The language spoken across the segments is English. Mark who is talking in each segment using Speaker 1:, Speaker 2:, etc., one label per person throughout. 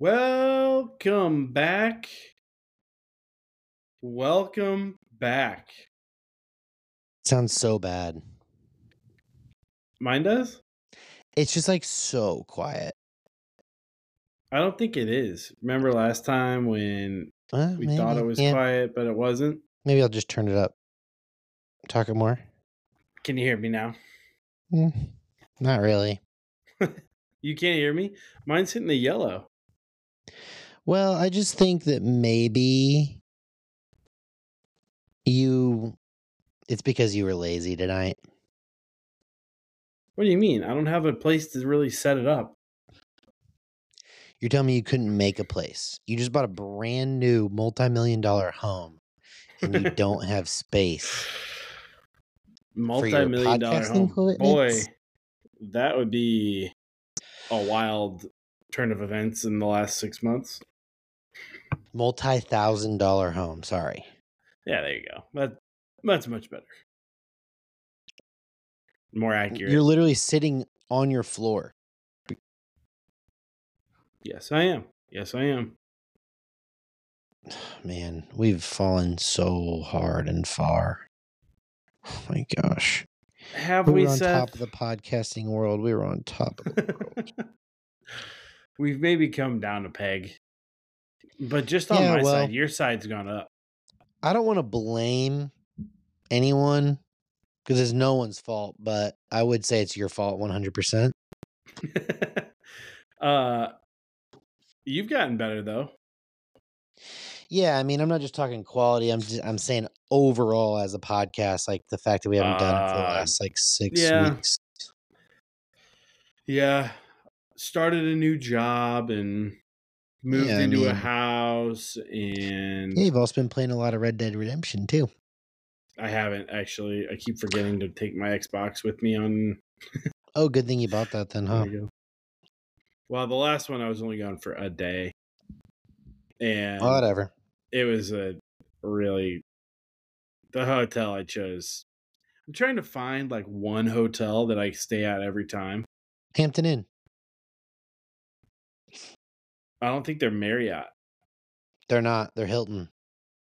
Speaker 1: Welcome back. Welcome back.
Speaker 2: Sounds so bad.
Speaker 1: Mine does?
Speaker 2: It's just like so quiet.
Speaker 1: I don't think it is. Remember last time when we thought it was
Speaker 2: yeah.
Speaker 1: quiet, but it wasn't?
Speaker 2: Maybe I'll just turn it up. Talk it more.
Speaker 1: Can you hear me now?
Speaker 2: Mm, not really.
Speaker 1: You can't hear me? Mine's hitting the yellow.
Speaker 2: Well, I just think that maybe you. It's because you were lazy tonight.
Speaker 1: What do you mean? I don't have a place to really set it up.
Speaker 2: You're telling me you couldn't make a place. You just bought a brand new multi-million dollar home, and you don't have space.
Speaker 1: Multi-million dollar home. Boy, that would be a wild turn of events in the last six months.
Speaker 2: Multi-thousand dollar home. Sorry.
Speaker 1: Yeah, there you go. That that's much better. More accurate.
Speaker 2: You're literally sitting on your floor.
Speaker 1: yes, I am. Yes, I am.
Speaker 2: Man, we've fallen so hard and far. Oh my gosh.
Speaker 1: Have
Speaker 2: We
Speaker 1: we
Speaker 2: were on
Speaker 1: said
Speaker 2: top of the podcasting world. We were on top of the world.
Speaker 1: We've maybe come down a peg. But just on
Speaker 2: Yeah,
Speaker 1: my
Speaker 2: well-
Speaker 1: side, your side's gone up.
Speaker 2: I don't want to blame anyone because it's no one's fault, but I would say it's your fault 100%.
Speaker 1: uh you've gotten better though.
Speaker 2: Yeah, I mean, I'm not just talking quality. I'm just, I'm saying overall as a podcast, like the fact that we haven't done it for the
Speaker 1: Uh,
Speaker 2: last like six
Speaker 1: yeah.
Speaker 2: weeks.
Speaker 1: Yeah. Started a new job and moved
Speaker 2: Yeah, I
Speaker 1: into a house and
Speaker 2: Yeah, you've also been playing a lot of Red Dead Redemption too.
Speaker 1: I haven't actually. I keep forgetting to take my Xbox with me on
Speaker 2: Oh, good thing you bought that then, huh?
Speaker 1: There you go. Well, the last one I was only gone for a day. And
Speaker 2: Whatever.
Speaker 1: it was a really the hotel I chose. I'm trying to find like one hotel that I stay at every time.
Speaker 2: Hampton Inn.
Speaker 1: I don't think they're Marriott.
Speaker 2: They're not. They're Hilton.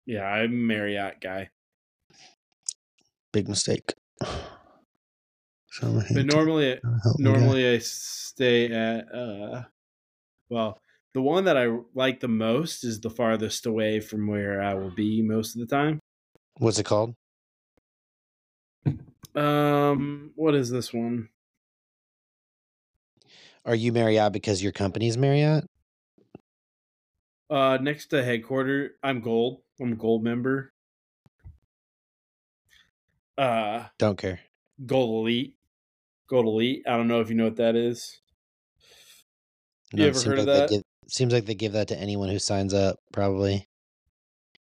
Speaker 1: Yeah, I'm Marriott guy.
Speaker 2: Big mistake. So
Speaker 1: But normally
Speaker 2: guy.
Speaker 1: normally I stay at uh well, the one that I like the most is the farthest away from where I will be most of the time.
Speaker 2: What's it called?
Speaker 1: Um, what is this one?
Speaker 2: Are you Marriott because your company's Marriott?
Speaker 1: Uh, next to headquarters, I'm gold. I'm a gold member. Uh,
Speaker 2: Don't care.
Speaker 1: gold elite. Gold elite. I don't know if you know what that is. You
Speaker 2: it
Speaker 1: ever
Speaker 2: seems
Speaker 1: heard
Speaker 2: like they
Speaker 1: that?
Speaker 2: Give, seems like they give that to anyone who signs up. Probably.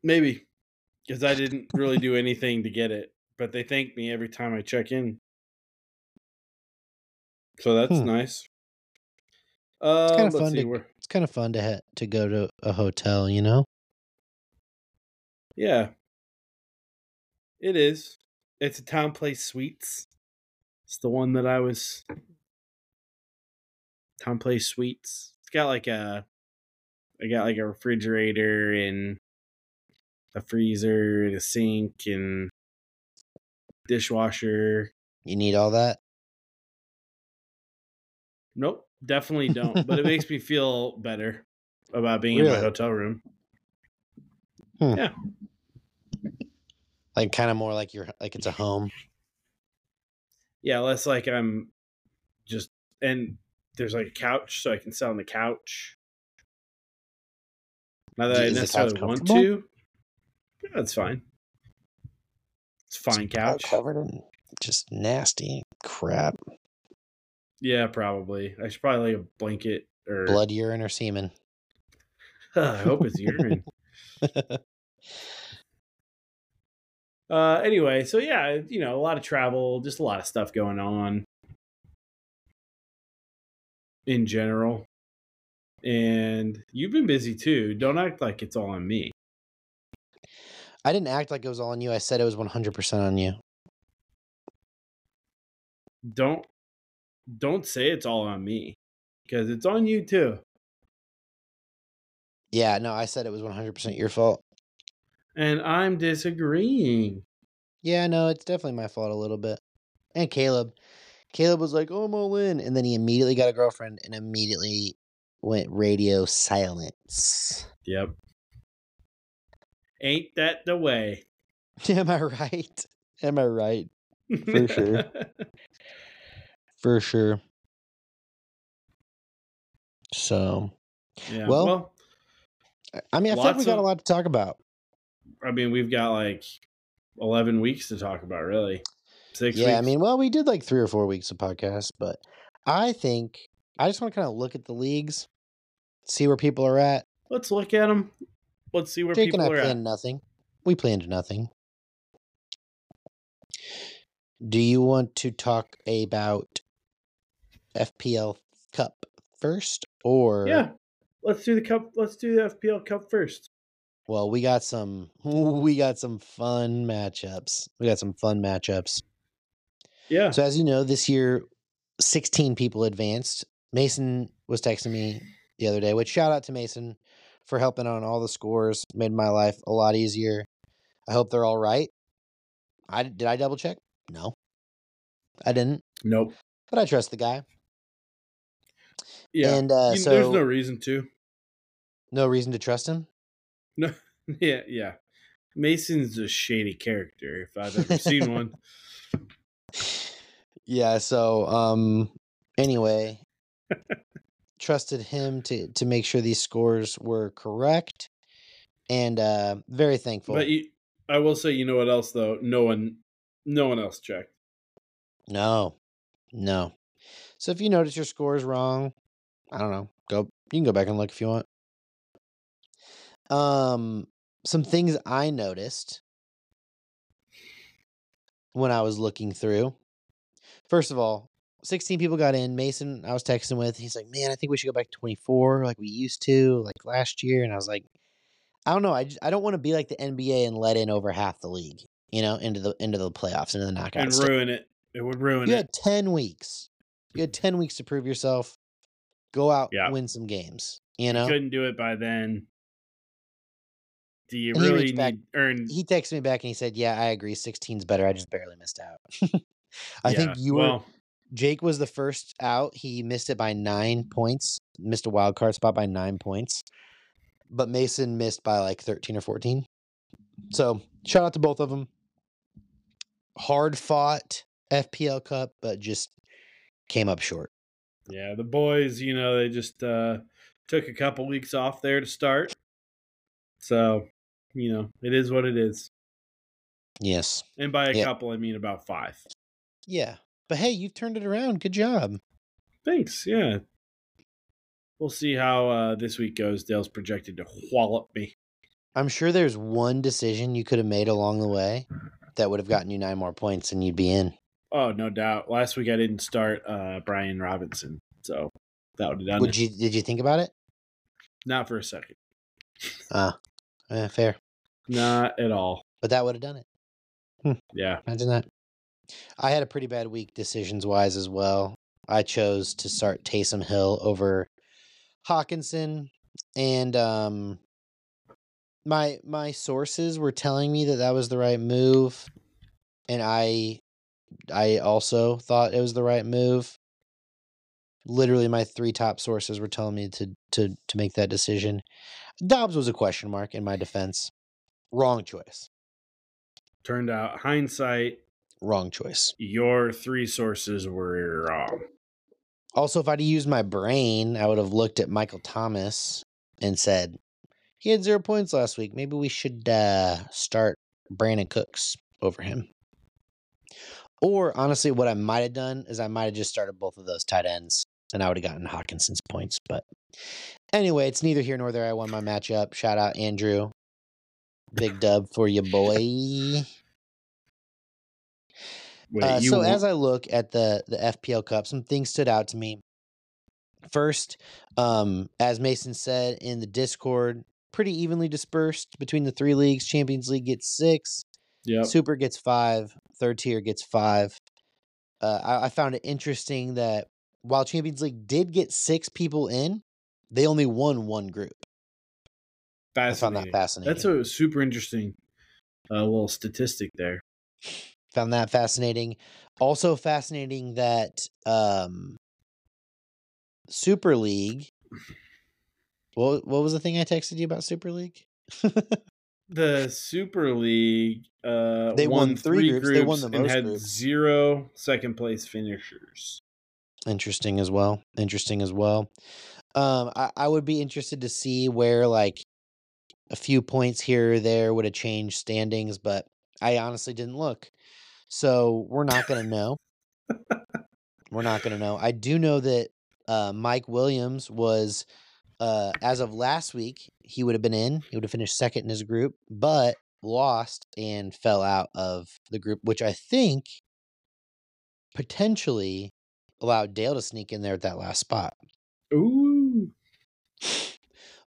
Speaker 1: Maybe because I didn't really do anything to get it, but they thank me every time I check in. So that's
Speaker 2: Hmm.
Speaker 1: nice.
Speaker 2: Kinda
Speaker 1: let's
Speaker 2: fun
Speaker 1: see
Speaker 2: to-
Speaker 1: where.
Speaker 2: Kind of fun to ha- to go to a hotel. You know.
Speaker 1: Yeah, it is. It's a TownePlace Suites. It's the one that I was. TownePlace Suites. It's got like a. I got like a refrigerator and a freezer and a sink and dishwasher.
Speaker 2: You need all that.
Speaker 1: Nope, definitely don't. but it makes me feel better about being in my hotel room. Hmm. Yeah.
Speaker 2: Like kind of more like you're like it's a home.
Speaker 1: Yeah, less like I'm just and there's like a couch, so I can sit on the couch. Not that I
Speaker 2: Is couch
Speaker 1: necessarily want to. Yeah, that's fine. It's a fine
Speaker 2: It's
Speaker 1: couch.
Speaker 2: covered in just nasty crap,
Speaker 1: Yeah, probably. I should probably like a blanket or
Speaker 2: blood, urine, or semen.
Speaker 1: I hope it's urine. Uh, anyway, so yeah, you know, a lot of travel, just a lot of stuff going on in general. And you've been busy too. Don't act like it's all on me.
Speaker 2: I didn't act like it was all on you. I said it was 100% on you.
Speaker 1: Don't don't say it's all on me because it's on you too.
Speaker 2: Yeah, no, I said it was 100% your fault.
Speaker 1: And I'm disagreeing.
Speaker 2: Yeah, no, it's definitely my fault a little bit. And Caleb. Caleb was like, oh, I'm all in. And then he immediately got a girlfriend and immediately went radio silence.
Speaker 1: Yep. Ain't that the way?
Speaker 2: Am I right? Am I right? For sure. For sure. So,
Speaker 1: yeah.
Speaker 2: Well,
Speaker 1: Well,
Speaker 2: I- mean, I feel like we got a lot to talk about.
Speaker 1: I mean, we've got like 11 weeks to talk about, really. Six
Speaker 2: Yeah, I mean, well, we did like three or four weeks of podcasts, but I think I just want to kind of look at the leagues, see where people are at.
Speaker 1: let's look at them. Let's see where
Speaker 2: Jake
Speaker 1: people
Speaker 2: and I
Speaker 1: are at.
Speaker 2: planned nothing. We planned nothing. Do you want to talk about FPL Cup first, or
Speaker 1: Yeah. Let's do the cup. Let's do the FPL Cup first.
Speaker 2: Well, we got some. We got some fun matchups. We got some fun matchups.
Speaker 1: Yeah.
Speaker 2: So as you know, this year, 16 people advanced. Mason was texting me the other day, which shout out to Mason for helping on all the scores. Made my life a lot easier. I hope they're all right. I did I double check? No. I didn't,
Speaker 1: Nope.
Speaker 2: but I trust the guy.
Speaker 1: Yeah.
Speaker 2: And uh,
Speaker 1: You-
Speaker 2: so
Speaker 1: there's no reason to.
Speaker 2: no reason to trust him.
Speaker 1: No. Yeah. Yeah. Mason's a shady character if I've ever seen one.
Speaker 2: Yeah, so um anyway, trusted him to to make sure these scores were correct and uh very thankful.
Speaker 1: But you, I will say, you know what else though? No one, no one else checked.
Speaker 2: no. No. So if you notice your score is wrong, I don't know, go you can go back and look if you want. Um some things I noticed when I was looking through. First of all, 16 people got in. Mason, I was texting with, he's like, Man, I think we should go back to 24 like we used to, like last year. And I was like, I don't know. I, just, I don't want to be like the NBA and let in over half the league, you know, into the into the playoffs, into the knockout.
Speaker 1: and ruin it. It would ruin
Speaker 2: You
Speaker 1: it.
Speaker 2: You had 10 weeks. You had 10 weeks to prove yourself. Go out,
Speaker 1: Yeah.
Speaker 2: win some games, you know?
Speaker 1: couldn't do it by then. Do you
Speaker 2: And
Speaker 1: really
Speaker 2: reached
Speaker 1: need earn?
Speaker 2: He texted me back and he said, Yeah, I agree. 16's better. I just barely missed out. I think
Speaker 1: Yeah,
Speaker 2: you were Jake was the first out. He missed it by nine points, missed a wild card spot by nine points. But Mason missed by like 13 or 14. So shout out to both of them. Hard fought FPL Cup, but just came up short.
Speaker 1: Yeah, the boys, you know, they just uh, took a couple weeks off there to start. So, you know, it is what it is.
Speaker 2: Yes.
Speaker 1: And by a
Speaker 2: Yeah.
Speaker 1: couple, I mean about five.
Speaker 2: Yeah. But hey, you've turned it around. Good job.
Speaker 1: Thanks. Yeah. We'll see how uh, this week goes. Dale's projected to wallop me.
Speaker 2: I'm sure there's one decision you could have made along the way that would have gotten you nine more points and you'd be in.
Speaker 1: Oh, no doubt. Last week I didn't start uh, Brian Robinson. So that would have done
Speaker 2: Would
Speaker 1: it.
Speaker 2: you did you think about it?
Speaker 1: Not for a second.
Speaker 2: Uh eh, fair.
Speaker 1: Not at all.
Speaker 2: But that would have done it.
Speaker 1: Yeah.
Speaker 2: Imagine that. I had a pretty bad week decisions wise as well. I chose to start Taysom Hill over Hockenson, and um, my my sources were telling me that that was the right move, and I I also thought it was the right move. Literally, my three top sources were telling me to to to make that decision. Dobbs was a question mark in my defense. Wrong choice.
Speaker 1: Turned out, hindsight,
Speaker 2: Wrong choice.
Speaker 1: your three sources were wrong.
Speaker 2: Also, if I'd used my brain, I would have looked at Michael Thomas and said, he had zero points last week. Maybe we should uh, start Brandin Cooks over him. Or honestly, what I might have done is I might have just started both of those tight ends and I would have gotten Hockenson's points. But anyway, it's neither here nor there. I won my matchup. Shout out Andrew. Big dub for you, boy.
Speaker 1: Wait,
Speaker 2: Uh,
Speaker 1: you
Speaker 2: so
Speaker 1: won-
Speaker 2: as I look at the the FPL Cup, some things stood out to me. First, um, as Mason said in the Discord, pretty evenly dispersed between the three leagues. Champions League gets six,
Speaker 1: yep.
Speaker 2: Super gets five, third tier gets five. Uh, I, I found it interesting that while Champions League did get six people in, they only won one group.
Speaker 1: fascinating.
Speaker 2: I found that fascinating.
Speaker 1: That's a super interesting uh, little statistic there.
Speaker 2: found that fascinating. Also fascinating that um Super League. What what was the thing I texted you about Super League?
Speaker 1: The Super League uh,
Speaker 2: They won three groups. They won the
Speaker 1: and
Speaker 2: most
Speaker 1: had
Speaker 2: groups.
Speaker 1: zero second place finishers.
Speaker 2: Interesting as well. Interesting as well. Um, I, I would be interested to see where like a few points here or there would have changed standings, but I honestly didn't look. So we're not gonna know. we're not gonna know. I do know that uh, Mike Williams was uh, as of last week, he would have been in. He would have finished second in his group, but lost and fell out of the group, which I think potentially allowed Dale to sneak in there at that last spot.
Speaker 1: Ooh.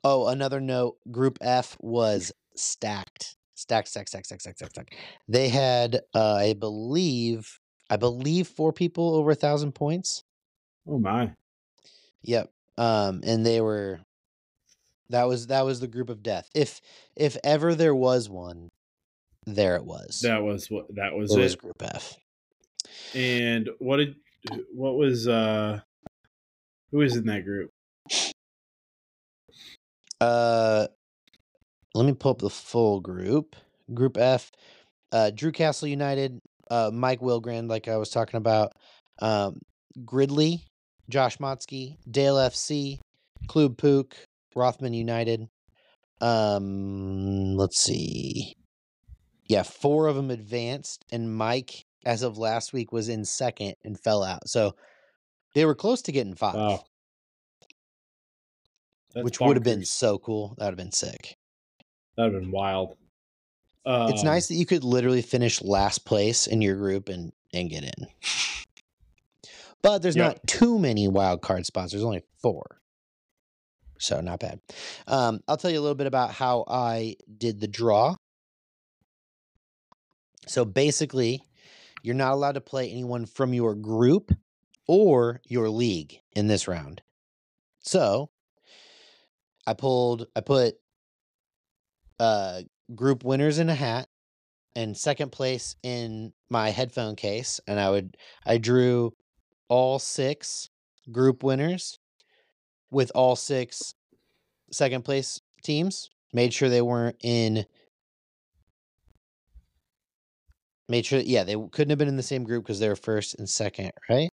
Speaker 2: Oh, another note: Group F was stacked, stacked, stacked, stacked, stacked, stacked, stacked. stacked. They had, uh, I believe, I believe four people over a thousand points.
Speaker 1: Oh my.
Speaker 2: Yep. Um, and they were. That was that was the group of death. If if ever there was one, there it was.
Speaker 1: That was what that was
Speaker 2: it
Speaker 1: it.
Speaker 2: was Group F.
Speaker 1: And what did what was uh who was in that group?
Speaker 2: Uh, let me pull up the full group. Group F, uh, Drew Castle United, uh, Mike Wilgrand, like I was talking about, um, Gridley, Josh Motsky, Dale FC, Klub Pook, Rothman United. Um, let's see. Yeah, four of them advanced, and Mike, as of last week, was in second and fell out. So they were close to getting five,
Speaker 1: Wow.
Speaker 2: Which would have been so cool. That would have been sick.
Speaker 1: That'd have been wild.
Speaker 2: it's
Speaker 1: Um,
Speaker 2: nice that you could literally finish last place in your group and and get in. But there's
Speaker 1: Yep.
Speaker 2: not too many wild card spots. There's only four. So not bad. Um, I'll tell you a little bit about how I did the draw. So basically, you're not allowed to play anyone from your group or your league in this round. So I pulled I put uh group winners in a hat and second place in my headphone case and I would I drew all six group winners with all six second place teams made sure they weren't in made sure yeah they couldn't have been in the same group because they were first and second right?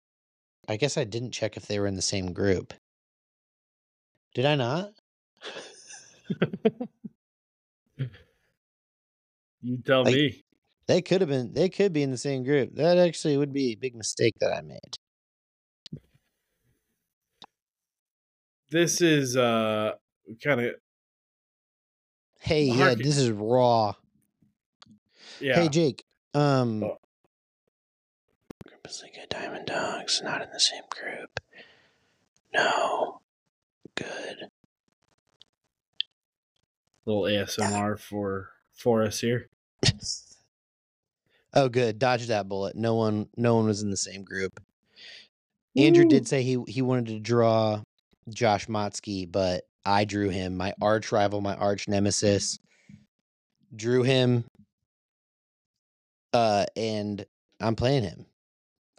Speaker 2: I guess i didn't check if they were in the same group. Did i not?
Speaker 1: You tell
Speaker 2: Like-
Speaker 1: me.
Speaker 2: they could have been they could be in the same group. That actually would be a big mistake that i made
Speaker 1: This is uh kind of
Speaker 2: hey yeah this is raw
Speaker 1: yeah.
Speaker 2: Hey Jake, um
Speaker 1: Oh.
Speaker 2: Group is like a Diamond Dogs, not in the same group. No. Good.
Speaker 1: little ASMR for for us here.
Speaker 2: oh good. Dodge that bullet. No one no one was in the same group. Andrew did say he he wanted to draw Josh Motsky, but I drew him, my arch rival, my arch nemesis. Drew him uh and I'm playing him.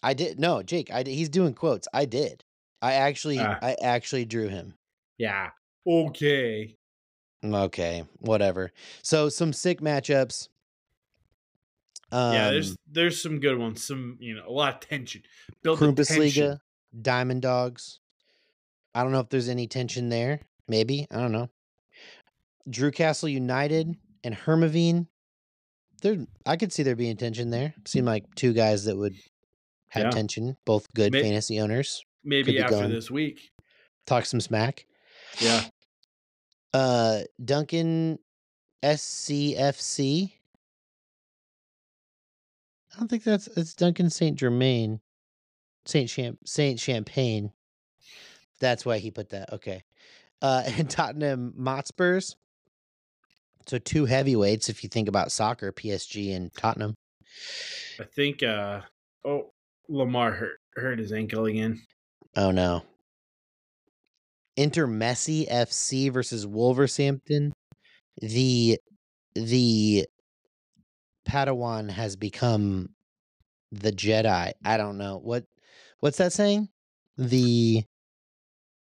Speaker 2: I did no, Jake, I did, he's doing quotes. I did. I actually
Speaker 1: Ah.
Speaker 2: I actually drew him.
Speaker 1: Yeah. Okay.
Speaker 2: Okay, whatever. So some sick matchups. Um,
Speaker 1: yeah, there's there's some good ones. Some you know a lot of tension. Build the tension.
Speaker 2: Krumpusliga, Diamond Dogs. I don't know if there's any tension there. Maybe I don't know. Drew Castle United and Hermavine. There, I could see there being tension there. Seem like two guys that would have
Speaker 1: Yeah.
Speaker 2: tension. Both good
Speaker 1: May-
Speaker 2: fantasy owners.
Speaker 1: Maybe after
Speaker 2: going.
Speaker 1: this week.
Speaker 2: Talk some smack.
Speaker 1: Yeah.
Speaker 2: Uh, Duncan SCFC. I don't think that's it's Duncan Saint Germain, Saint Champ Saint Champagne. That's why he put that. Okay, uh, and Tottenham Hotspurs. So two heavyweights, if you think about soccer, PSG and Tottenham.
Speaker 1: I think uh oh Lamar hurt hurt his ankle again.
Speaker 2: Oh no. Inter Messi FC versus Wolverhampton. the the Padawan has become the Jedi. I don't know what what's that saying. The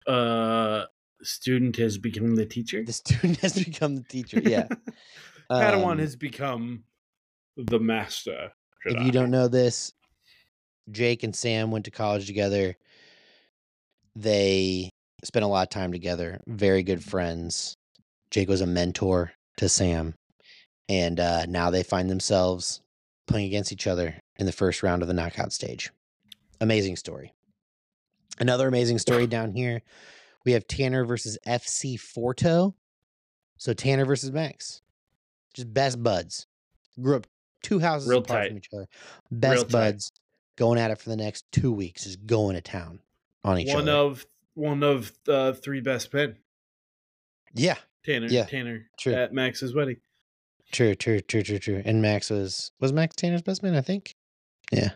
Speaker 1: Uh, student has become the teacher.
Speaker 2: the student has become the teacher. Yeah.
Speaker 1: Padawan
Speaker 2: Um,
Speaker 1: has become the master.
Speaker 2: if you don't know this, Jake and Sam went to college together. They spent a lot of time together, very good friends. Jake was a mentor to Sam. And uh, now they find themselves playing against each other in the first round of the knockout stage. Amazing story. Another amazing story down here. We have Tanner versus FC Forto. So Tanner versus Max. Just best buds. Grew up two houses
Speaker 1: Real
Speaker 2: apart
Speaker 1: tight.
Speaker 2: from each other. Best
Speaker 1: Real tight.
Speaker 2: buds going at it for the next two weeks, just going to town on each
Speaker 1: one
Speaker 2: other.
Speaker 1: of one of the three best men.
Speaker 2: yeah,
Speaker 1: Tanner.
Speaker 2: Yeah,
Speaker 1: Tanner
Speaker 2: true.
Speaker 1: at Max's wedding.
Speaker 2: true, true, true, true, true. And Max was was Max Tanner's best man, I think. Yeah,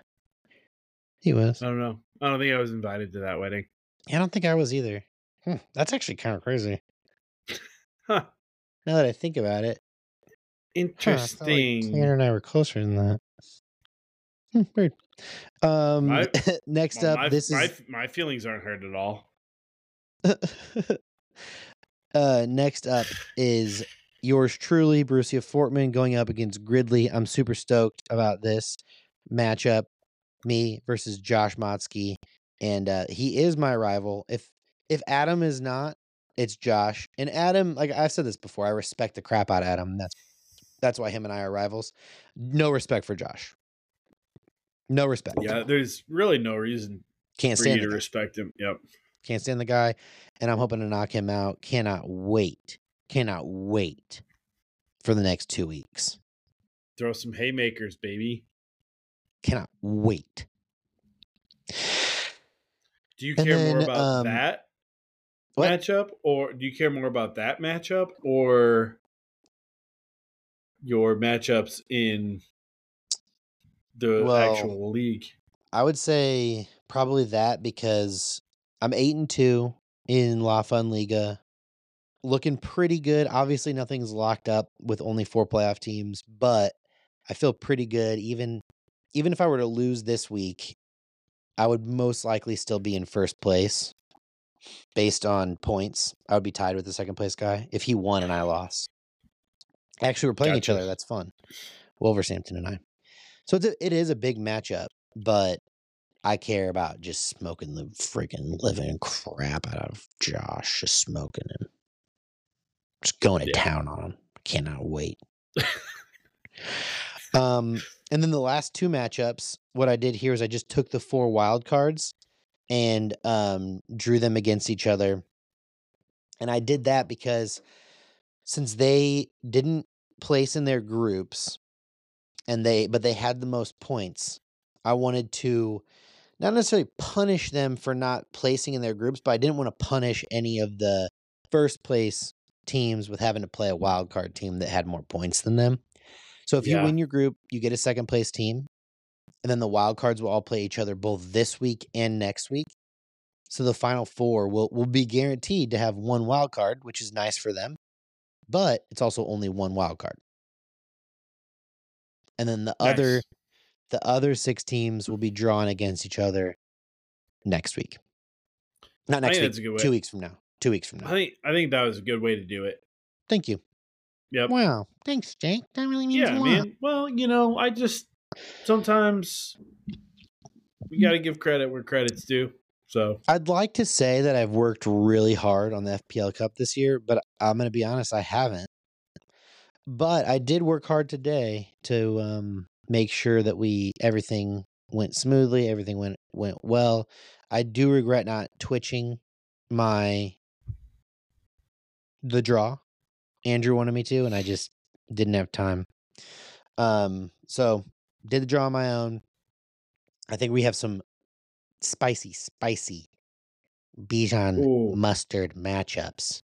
Speaker 2: he was.
Speaker 1: I don't know. I don't think I was invited to that wedding.
Speaker 2: Yeah, I don't think I was either. Hmm, that's actually kind of crazy.
Speaker 1: Huh.
Speaker 2: Now that I think about it, Huh, I like
Speaker 1: Interesting.
Speaker 2: Tanner and I were closer than that. Hmm, weird. Um,
Speaker 1: My-
Speaker 2: next
Speaker 1: Well,
Speaker 2: up,
Speaker 1: my,
Speaker 2: this
Speaker 1: my,
Speaker 2: is
Speaker 1: my feelings aren't hurt at all.
Speaker 2: uh, next up is yours truly, Borussia Fortman, going up against Gridley. I'm super stoked about this matchup. Me versus Josh Motzky, and uh, he is my rival. If if Adam is not, it's Josh. And Adam, like I've said this before, I respect the crap out of Adam. That's that's why him and I are rivals. No respect for Josh. No respect.
Speaker 1: Yeah, there's really no reason
Speaker 2: can't
Speaker 1: for
Speaker 2: stand
Speaker 1: you to
Speaker 2: guy.
Speaker 1: respect him. Yep.
Speaker 2: Can't stand the guy, and I'm hoping to knock him out. Cannot wait. Cannot wait for the next two weeks.
Speaker 1: Throw some haymakers, baby.
Speaker 2: Cannot wait.
Speaker 1: Do you
Speaker 2: And
Speaker 1: care more about
Speaker 2: um,
Speaker 1: that
Speaker 2: what?
Speaker 1: matchup, or do you care more about that matchup, or your matchups in the
Speaker 2: Well,
Speaker 1: actual league?
Speaker 2: I would say probably that because I'm eight and two in La Fun Liga, looking pretty good. Obviously, nothing's locked up with only four playoff teams, but I feel pretty good. Even even if I were to lose this week, I would most likely still be in first place based on points. I would be tied with the second place guy if he won and I lost. Actually, we're playing each other. That's fun. Wolverhampton and I. So it's a, it is a big matchup, but I care about just smoking the freaking living crap out of Josh, just smoking him, just going to
Speaker 1: Yeah.
Speaker 2: town on him. Cannot wait. um, and then the last two matchups, what I did here is I just took the four wild cards and um, drew them against each other. And I did that because since they didn't place in their groups and they but they had the most points, I wanted to not necessarily punish them for not placing in their groups, but I didn't want to punish any of the first place teams with having to play a wild card team that had more points than them. So if you win your group, you get a second place team, and then the wild cards will all play each other both this week and next week. So the final four will will be guaranteed to have one wild card, which is nice for them, but it's also only one wild card. And then the other the other six teams will be drawn against each other next week. Not next week.
Speaker 1: that's a good way.
Speaker 2: Two weeks from now. Two weeks from now.
Speaker 1: I think I think that was a good way to do it.
Speaker 2: Thank you.
Speaker 1: Yep.
Speaker 2: Wow. Thanks, Jake. That really means
Speaker 1: Yeah,
Speaker 2: a lot.
Speaker 1: man. Well, you know, I just sometimes we got to give credit where credit's due. So
Speaker 2: I'd like to say that I've worked really hard on the FPL Cup this year, but I'm going to be honest, I haven't. But I did work hard today to um, make sure that we everything went smoothly, everything went went well. I do regret not twitching my the draw. Andrew wanted me to, and I just didn't have time. Um, so did the draw on my own. I think we have some spicy, spicy Bijan
Speaker 1: Ooh.
Speaker 2: mustard matchups.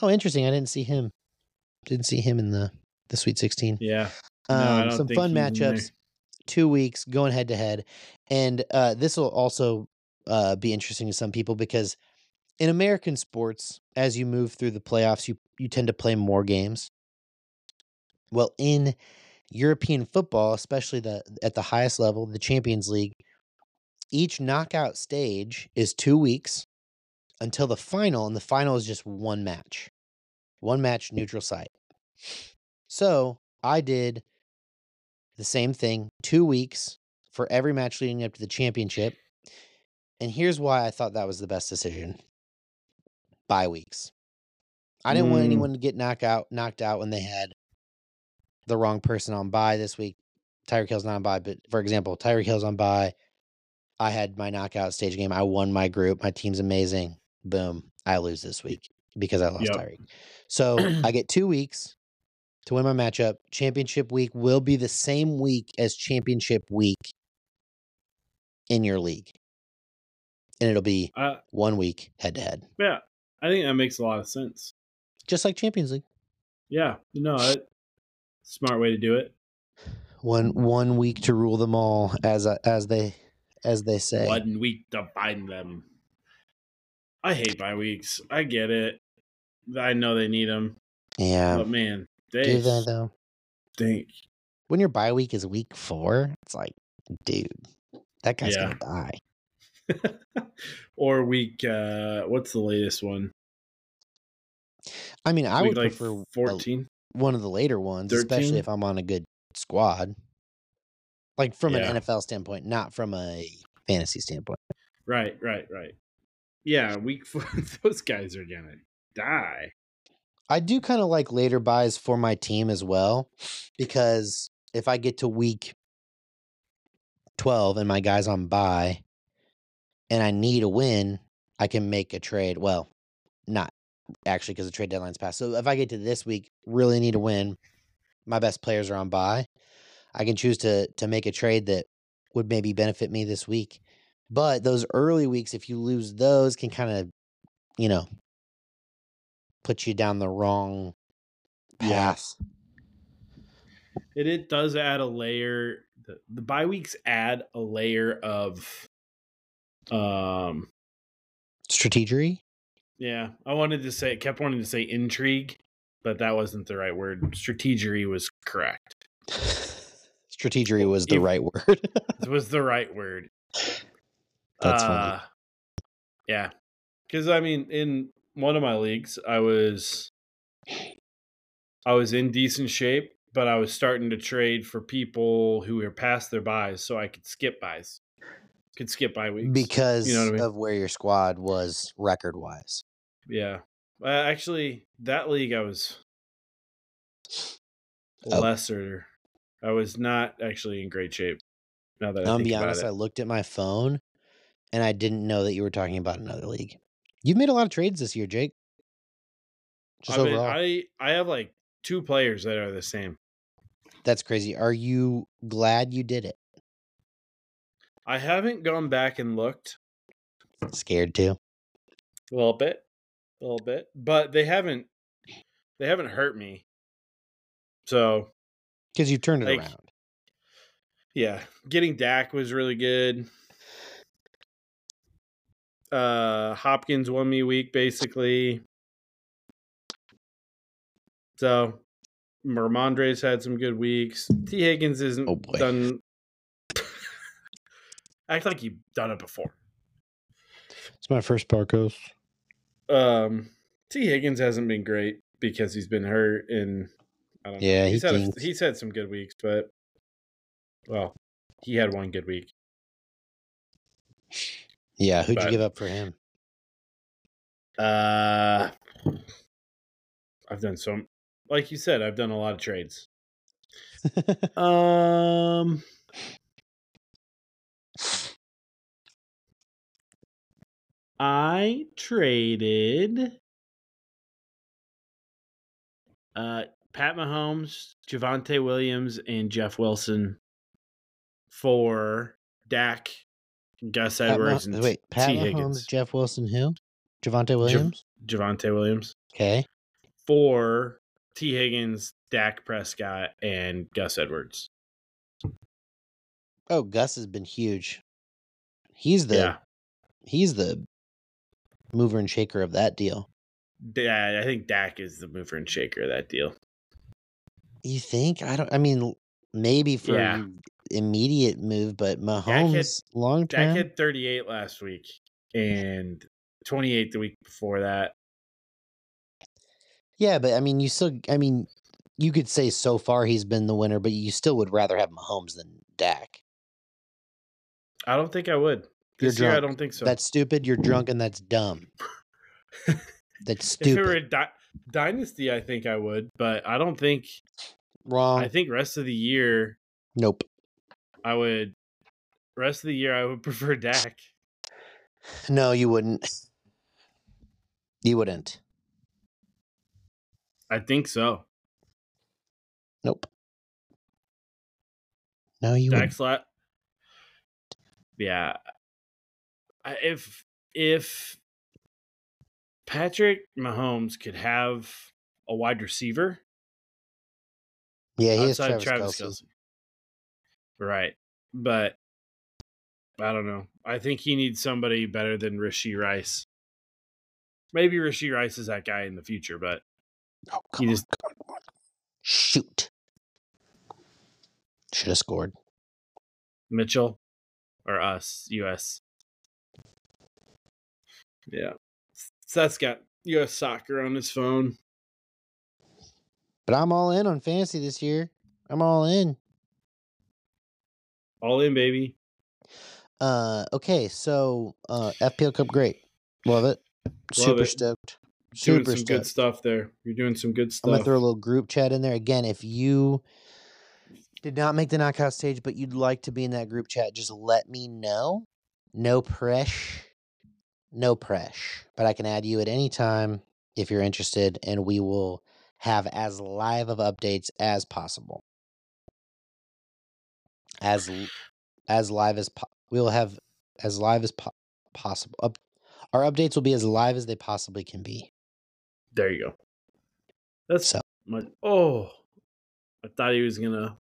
Speaker 2: Oh, interesting. I didn't see him. Didn't see him in the the Sweet 16.
Speaker 1: yeah, No,
Speaker 2: Um, some fun
Speaker 1: he's in there.
Speaker 2: matchups. Two weeks going head to head, and uh, this will also uh, be interesting to some people because in American sports, as you move through the playoffs, you, you tend to play more games. Well, in European football, especially the at the highest level, the Champions League, each knockout stage is two weeks until the final, and the final is just one match. One match mm. neutral site. So I did the same thing, two weeks for every match leading up to the championship. And here's why I thought that was the best decision. Bye weeks. I didn't want
Speaker 1: Mm.
Speaker 2: anyone to get knocked out knocked out when they had the wrong person on bye this week. Tyreek Hill's not on bye, but for example, Tyreek Hill's on bye. I had my knockout stage game. I won my group. My team's amazing. Boom. I lose this week because I lost
Speaker 1: Yep.
Speaker 2: Tyreek. So I get two weeks to win my matchup. Championship week will be the same week as championship week in your league. And it'll be
Speaker 1: Uh,
Speaker 2: one week head to head.
Speaker 1: yeah, I think that makes a lot of sense.
Speaker 2: Just like Champions League.
Speaker 1: Yeah, no, it, smart way to do it.
Speaker 2: One one week to rule them all as uh, as they as they say.
Speaker 1: One week to find them. I hate bye weeks. I get it. I know they need them,
Speaker 2: Yeah.
Speaker 1: but man, they
Speaker 2: Do they though?
Speaker 1: stink.
Speaker 2: When your bye week is week four, it's like, dude, that guy's
Speaker 1: Yeah.
Speaker 2: gonna die.
Speaker 1: or week. uh What's the latest one?
Speaker 2: I mean, I
Speaker 1: week
Speaker 2: would
Speaker 1: like
Speaker 2: prefer a-
Speaker 1: fourteen.
Speaker 2: one of the later ones, especially if I'm on a good squad. Like from
Speaker 1: Yeah.
Speaker 2: an NFL standpoint, not from a fantasy standpoint.
Speaker 1: Right, right, right. Yeah, week four. Those guys are gonna die.
Speaker 2: I do kind of like later byes for my team as well, because if I get to week 12 and my guy's on bye and I need a win, I can make a trade. Well, not actually because the trade deadline's passed. So if I get to this week, really need a win, my best players are on bye, I can choose to to make a trade that would maybe benefit me this week. But those early weeks, if you lose those, can kind of, you know, put you down the wrong path.
Speaker 1: It it does add a layer. The, the bye weeks add a layer of, um,
Speaker 2: Strategery?
Speaker 1: yeah. I wanted to say, kept wanting to say intrigue, but that wasn't the right word. Strategery was correct.
Speaker 2: Strategery was the right word.
Speaker 1: It was the right word.
Speaker 2: That's funny.
Speaker 1: Uh, Yeah, because I mean, in one of my leagues, I was, I was in decent shape, but I was starting to trade for people who were past their byes, so I could skip byes, could skip bye weeks
Speaker 2: because
Speaker 1: you know I mean?
Speaker 2: of where your squad was record wise.
Speaker 1: Yeah, uh, actually, that league I was
Speaker 2: Oh.
Speaker 1: lesser. I was not actually in great shape. Now that I
Speaker 2: I'll
Speaker 1: think
Speaker 2: be honest,
Speaker 1: it.
Speaker 2: I looked at my phone and I didn't know that you were talking about another league. You've made a lot of trades this year, Jake. Just
Speaker 1: I mean,
Speaker 2: overall.
Speaker 1: I I have like two players that are the same.
Speaker 2: That's crazy. Are you glad you did it?
Speaker 1: I haven't gone back and looked
Speaker 2: Scared too?
Speaker 1: a little bit, a little bit, but they haven't they haven't hurt me. So
Speaker 2: Because you turned it
Speaker 1: Like-
Speaker 2: around.
Speaker 1: yeah, getting Dak was really good. Uh, Hopkins won me a week basically. So, Mermondre's had some good weeks. T. Higgins isn't
Speaker 2: Oh,
Speaker 1: done. Act like you've done it before.
Speaker 2: It's my first Barcos.
Speaker 1: Um, T. Higgins hasn't been great because he's been hurt, and I don't know.
Speaker 2: Yeah, he
Speaker 1: he's had a, he's had some good weeks, but well, he had one good week.
Speaker 2: Yeah, who'd you give up for him?
Speaker 1: Uh, I've done some, like you said, I've done a lot of trades. Um, I traded uh Pat Mahomes, Javonte Williams, and Jeff Wilson for Dak, Gus
Speaker 2: Pat
Speaker 1: Edwards, and
Speaker 2: wait, Pat
Speaker 1: T.
Speaker 2: Mahomes,
Speaker 1: Higgins.
Speaker 2: Jeff Wilson, who? Javonte Williams.
Speaker 1: Javonte Williams
Speaker 2: okay.
Speaker 1: for T. Higgins, Dak Prescott, and Gus Edwards.
Speaker 2: Oh, Gus has been huge. He's the
Speaker 1: yeah,
Speaker 2: he's the mover and shaker of that deal.
Speaker 1: Yeah, I think Dak is the mover and shaker of that deal.
Speaker 2: You think? I don't. I mean, maybe for
Speaker 1: Yeah.
Speaker 2: immediate move, but Mahomes long term.
Speaker 1: Dak had 38 last week mm. and 28 the week before that.
Speaker 2: Yeah, but I mean, you still. I mean, you could say so far he's been the winner, but you still would rather have Mahomes than Dak.
Speaker 1: I don't think I would.
Speaker 2: You're
Speaker 1: This year, I don't think so.
Speaker 2: That's stupid. You're drunk, and that's dumb. That's stupid.
Speaker 1: if it were a di- dynasty, I think I would, but I don't think.
Speaker 2: Wrong.
Speaker 1: I think rest of the year,
Speaker 2: nope.
Speaker 1: I would. Rest of the year, I would prefer Dak.
Speaker 2: No, you wouldn't. You wouldn't.
Speaker 1: I think so.
Speaker 2: Nope. No, you wouldn't.
Speaker 1: La Yeah. If if Patrick Mahomes could have a wide receiver
Speaker 2: Yeah, he
Speaker 1: outside
Speaker 2: Travis,
Speaker 1: Travis
Speaker 2: Kelce.
Speaker 1: Kelsey. Right. But I don't know. I think he needs somebody better than Rashee Rice. Maybe Rashee Rice is that guy in the future, but
Speaker 2: Oh,
Speaker 1: he just
Speaker 2: on, on. Shoot. Should have scored.
Speaker 1: Mitchell or us, US. Yeah. Seth's got US soccer on his phone.
Speaker 2: But I'm all in on fantasy this year. I'm all in.
Speaker 1: All in, baby.
Speaker 2: Uh, okay, so uh, FPL Cup, great, love it, super
Speaker 1: it.
Speaker 2: stoked,
Speaker 1: Doing
Speaker 2: super
Speaker 1: some good stuff there. You're doing some good stuff.
Speaker 2: I'm gonna throw a little group chat in there again. If you did not make the knockout stage, but you'd like to be in that group chat, just let me know. No press, no press. But I can add you at any time if you're interested, and we will have as live of updates as possible. As as live as po- we will have as live as po- possible. Up, our updates will be as live as they possibly can be.
Speaker 1: there you go. That's
Speaker 2: So
Speaker 1: my oh. I thought he was gonna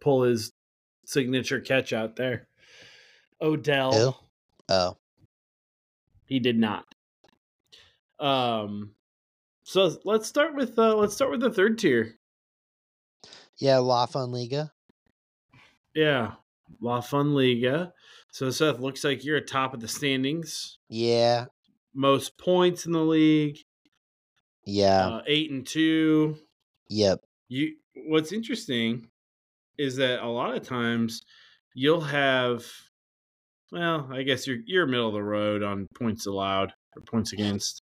Speaker 1: pull his signature catch out there. Odell.
Speaker 2: Who? oh,
Speaker 1: He did not. Um so let's start with uh let's start with the third tier.
Speaker 2: yeah, La Fun Liga.
Speaker 1: Yeah. La Fun Liga. So Seth looks like you're at top of the standings.
Speaker 2: Yeah,
Speaker 1: Most points in the league.
Speaker 2: yeah,
Speaker 1: Uh, eight and two.
Speaker 2: yep.
Speaker 1: You what's interesting is that a lot of times you'll have well, I guess you're you're middle of the road on points allowed or points against.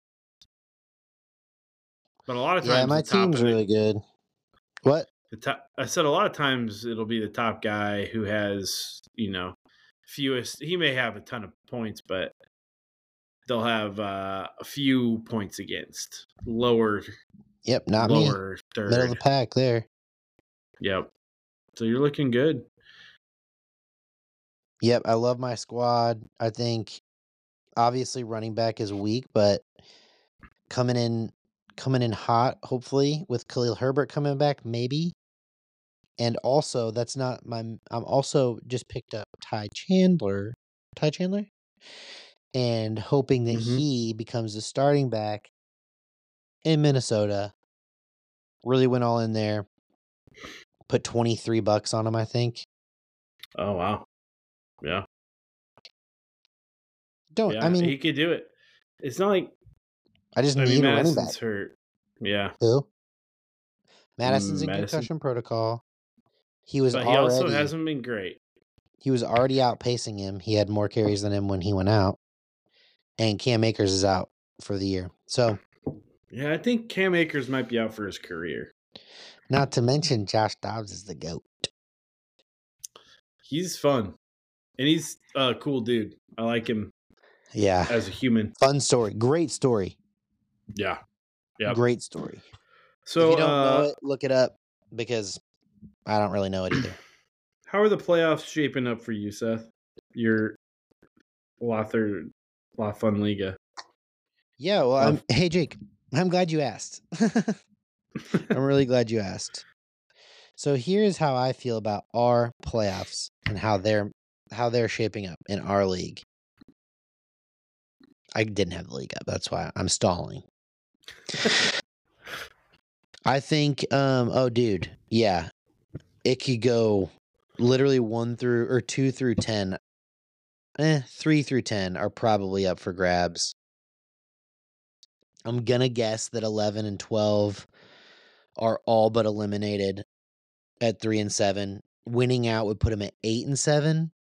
Speaker 1: But a lot of times
Speaker 2: Yeah, my team's really good. What?
Speaker 1: the top, I said a lot of times it'll be the top guy who has, you know, fewest he may have a ton of points, but they'll have uh, a few points against. Lower
Speaker 2: Yep, not me.
Speaker 1: lower third.
Speaker 2: Middle of the pack there.
Speaker 1: Yep. So you're looking good.
Speaker 2: Yep, I love my squad. I think obviously running back is weak, but coming in coming in hot, hopefully, with Khalil Herbert coming back, maybe. And also, that's not my I'm also just picked up Ty Chandler. Ty Chandler? And hoping that
Speaker 1: Mhm.
Speaker 2: he becomes the starting back in Minnesota. Really went all in there. Put 23 bucks on him, I think.
Speaker 1: Oh wow. Yeah.
Speaker 2: Don't
Speaker 1: Yeah.
Speaker 2: I mean
Speaker 1: he could do it. It's not like
Speaker 2: I just
Speaker 1: I
Speaker 2: need
Speaker 1: mean
Speaker 2: a running
Speaker 1: Mattison's
Speaker 2: back.
Speaker 1: hurt. Yeah.
Speaker 2: Who? Mattison's in
Speaker 1: Mattison.
Speaker 2: concussion protocol. He was
Speaker 1: But he
Speaker 2: already
Speaker 1: also hasn't been great.
Speaker 2: he was already outpacing him. He had more carries than him when he went out. And Cam Akers is out for the year. So
Speaker 1: Yeah, I think Cam Akers might be out for his career.
Speaker 2: not to mention Josh Dobbs is the goat.
Speaker 1: He's fun. And he's a cool dude. I like him
Speaker 2: Yeah.
Speaker 1: as a human.
Speaker 2: Fun story. Great story.
Speaker 1: Yeah. Yep.
Speaker 2: Great story.
Speaker 1: So
Speaker 2: if you don't
Speaker 1: uh,
Speaker 2: know it, look it up because I don't really know it either.
Speaker 1: how are the playoffs shaping up for you, Seth? Your Lother La Fun Liga.
Speaker 2: Yeah, well,
Speaker 1: Well,
Speaker 2: I'm, hey Jake, I'm glad you asked. I'm really glad you asked. So here's how I feel about our playoffs and how they're how they're shaping up in our league. I didn't have the league up. That's why I'm stalling. I think um oh dude, yeah. It could go literally 1 through or 2 through 10. Eh, 3 through 10 are probably up for grabs. I'm going to guess that 11 and 12 are all but eliminated at 3 and 7. Winning out would put them at 8 and 7.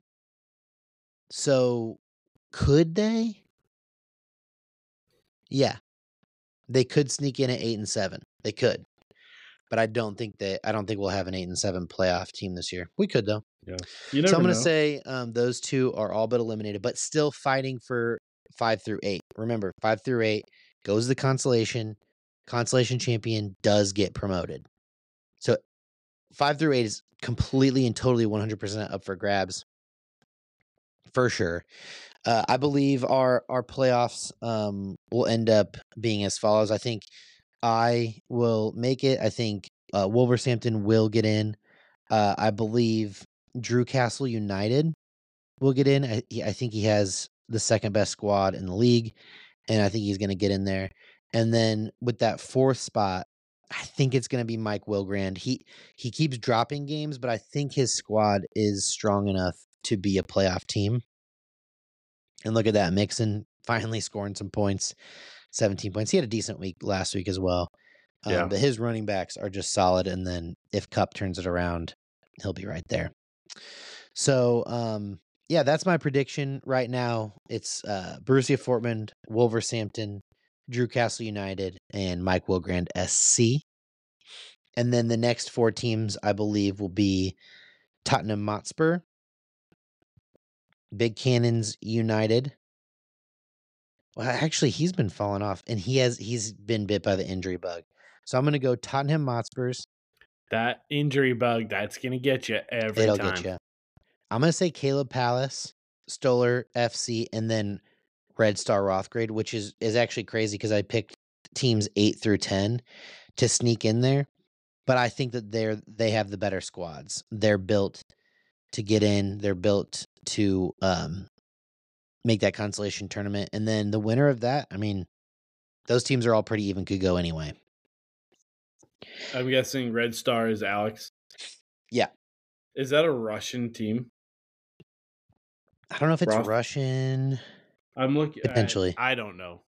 Speaker 2: So could they? Yeah. They could sneak in at 8 and 7. They could. But I don't think that I don't think we'll have an 8 and 7 playoff team this year. We could though.
Speaker 1: You
Speaker 2: So I'm going
Speaker 1: know.
Speaker 2: to say um, those two are all but eliminated, but still fighting for 5 through 8. Remember, 5 through 8 goes the consolation. Consolation champion does get promoted. So 5 through 8 is completely and totally 100% up for grabs. For sure. Uh, I believe our our playoffs um, will end up being as follows. I think I will make it. I think uh, Wolverhampton will get in. Uh, I believe Drew Castle United will get in. I, I think he has the second best squad in the league, and I think he's going to get in there. And then with that fourth spot, I think it's going to be Mike Wilgrand. He he keeps dropping games, but I think his squad is strong enough to be a playoff team. And look at that, Mixon finally scoring some points, 17 points. He had a decent week last week as well. Um,
Speaker 1: Yeah.
Speaker 2: But his running backs are just solid. And then if Kupp turns it around, he'll be right there. So, um, yeah, that's my prediction right now. It's uh, Borussia Fortman, Wolverhampton, Drew Castle United, and Mike Wilgrand SC. And then the next four teams, I believe, will be Tottenham Hotspur, Big Cannons United. Well, actually, he's been falling off, and he has he's been bit by the injury bug. So I'm going to go Tottenham Hotspurs.
Speaker 1: that injury bug, that's gonna get you every
Speaker 2: It'll
Speaker 1: time.
Speaker 2: get you. I'm going to say Caleb Palace, Stoller FC, and then Red Star Rothgrade, which is is actually crazy because I picked teams eight through ten to sneak in there, but I think that they're they have the better squads. They're built to get in. They're built to um, make that consolation tournament, and then the winner of that, I mean, those teams are all pretty even. Could go anyway.
Speaker 1: I'm guessing Red Star is Alex.
Speaker 2: Yeah.
Speaker 1: Is that a Russian team?
Speaker 2: I don't know if it's
Speaker 1: Roth-
Speaker 2: Russian.
Speaker 1: I'm looking
Speaker 2: Potentially.
Speaker 1: I, I don't know.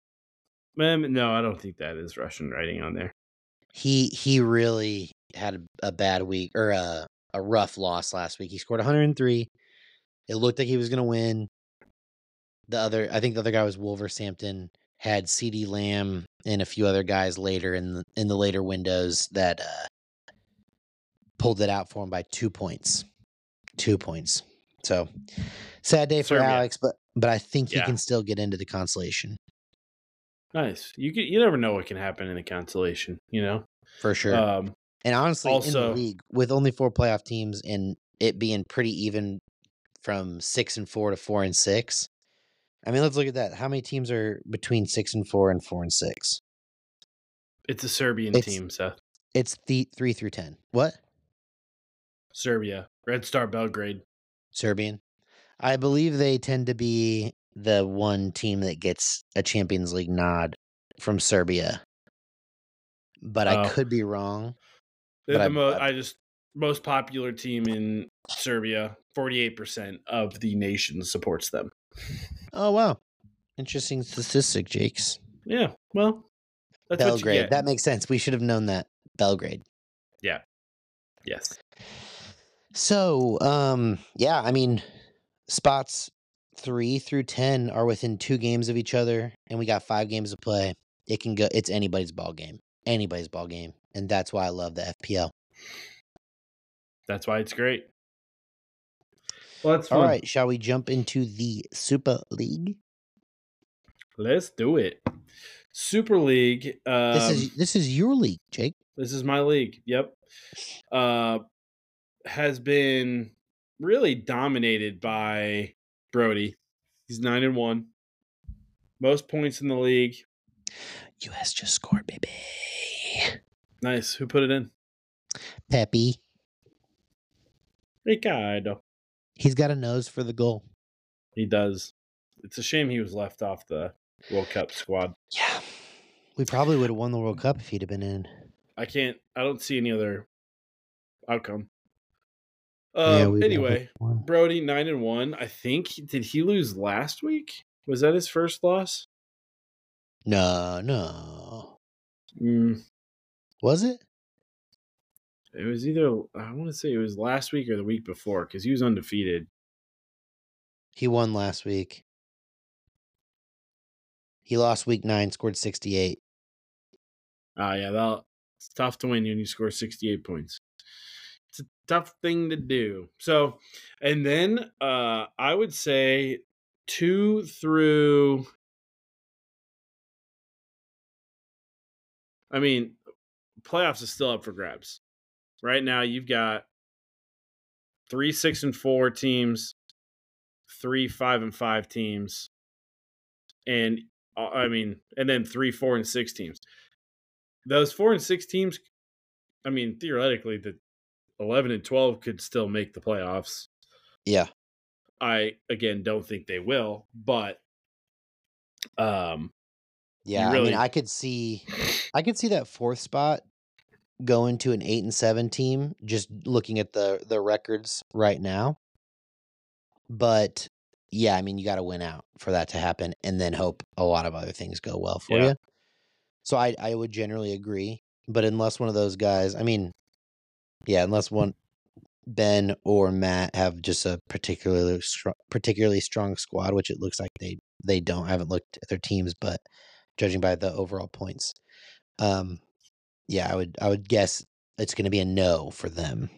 Speaker 1: Man, no, I don't think that is Russian writing on there.
Speaker 2: he he really had a, a bad week or a a rough loss last week. He scored 103. It looked like he was going to win. The other, I think the other guy was Wolverhampton. Had CeeDee Lamb and a few other guys later in the in the later windows that uh, pulled it out for him by two points. Two points. So sad day for. Alex, but but I think he
Speaker 1: Yeah.
Speaker 2: can still get into the consolation
Speaker 1: Nice. You can, you never know what can happen in the consolation, you know?
Speaker 2: for sure.
Speaker 1: Um,
Speaker 2: And honestly, in the league, with only four playoff teams and it being pretty even from six and four to four and six, I mean, let's look at that. How many teams are between six and four and four and six?
Speaker 1: it's a Serbian
Speaker 2: It's-
Speaker 1: team, Seth.
Speaker 2: It's the three through ten. What
Speaker 1: Serbia. Red Star Belgrade.
Speaker 2: Serbian? I believe they tend to be the one team that gets a Champions League nod from Serbia, but I
Speaker 1: Oh.
Speaker 2: could be wrong.
Speaker 1: They're the
Speaker 2: I-
Speaker 1: mo-
Speaker 2: I-
Speaker 1: just most popular team in Serbia. Forty-eight percent of the nation supports them.
Speaker 2: Oh wow, interesting statistic, Jakes.
Speaker 1: Yeah, well, that's what you
Speaker 2: Belgrade.
Speaker 1: get.
Speaker 2: That makes sense. We should have known that. Belgrade. Yeah.
Speaker 1: Yes,
Speaker 2: So, um, yeah, I mean, spots three through ten are within two games of each other, and we got five games to play. It can go. It's anybody's ball game. Anybody's ball game, and that's why I love the FPL.
Speaker 1: that's why it's great. Well, that's
Speaker 2: All
Speaker 1: fun.
Speaker 2: right, shall we jump into the Super League?
Speaker 1: Let's do it. Super League. Um,
Speaker 2: This is this is your league, Jake.
Speaker 1: This is my league. Yep. Uh has been really dominated by Brody. He's 9 and 1. Most points in the league.
Speaker 2: U.S. just scored, baby.
Speaker 1: Nice. Who put it in?
Speaker 2: Pepi.
Speaker 1: Ricardo.
Speaker 2: He's got a nose for the goal.
Speaker 1: He does. It's a shame he was left off the World Cup squad.
Speaker 2: Yeah. We probably would have won the World Cup if he'd have been in.
Speaker 1: I can't. I don't see any other outcome.
Speaker 2: Yeah,
Speaker 1: Um.
Speaker 2: we'd
Speaker 1: anyway. Brody nine and one. I think did he lose last week? Was that his first loss?
Speaker 2: No, no.
Speaker 1: Mm,
Speaker 2: Was it?
Speaker 1: it was either I want to say it was last week or the week before because he was undefeated.
Speaker 2: He won last week. He lost week nine, scored 68.
Speaker 1: Ah, yeah, that it's tough to win when you score sixty eight points. It's a tough thing to do. So, and then uh I would say two through. I mean, playoffs is still up for grabs. Right now, you've got three six and four teams, three five and five teams, and uh, I mean, and then three four and six teams. Those four and six teams, I mean, theoretically, the eleven and twelve could still make the playoffs.
Speaker 2: Yeah.
Speaker 1: I again don't think they will, but um,
Speaker 2: Yeah. I mean, I could see I could see that fourth spot going to an eight and seven team, just looking at the the records right now. But yeah, I mean, you got to win out for that to happen, and then hope a lot of other things go well for
Speaker 1: Yeah.
Speaker 2: you. So I I would generally agree, but unless one of those guys, I mean, yeah, unless one Ben or Matt have just a particularly strong, particularly strong squad, which it looks like they they don't. I haven't looked at their teams, but judging by the overall points, um, yeah, I would I would guess it's going to be a no for them.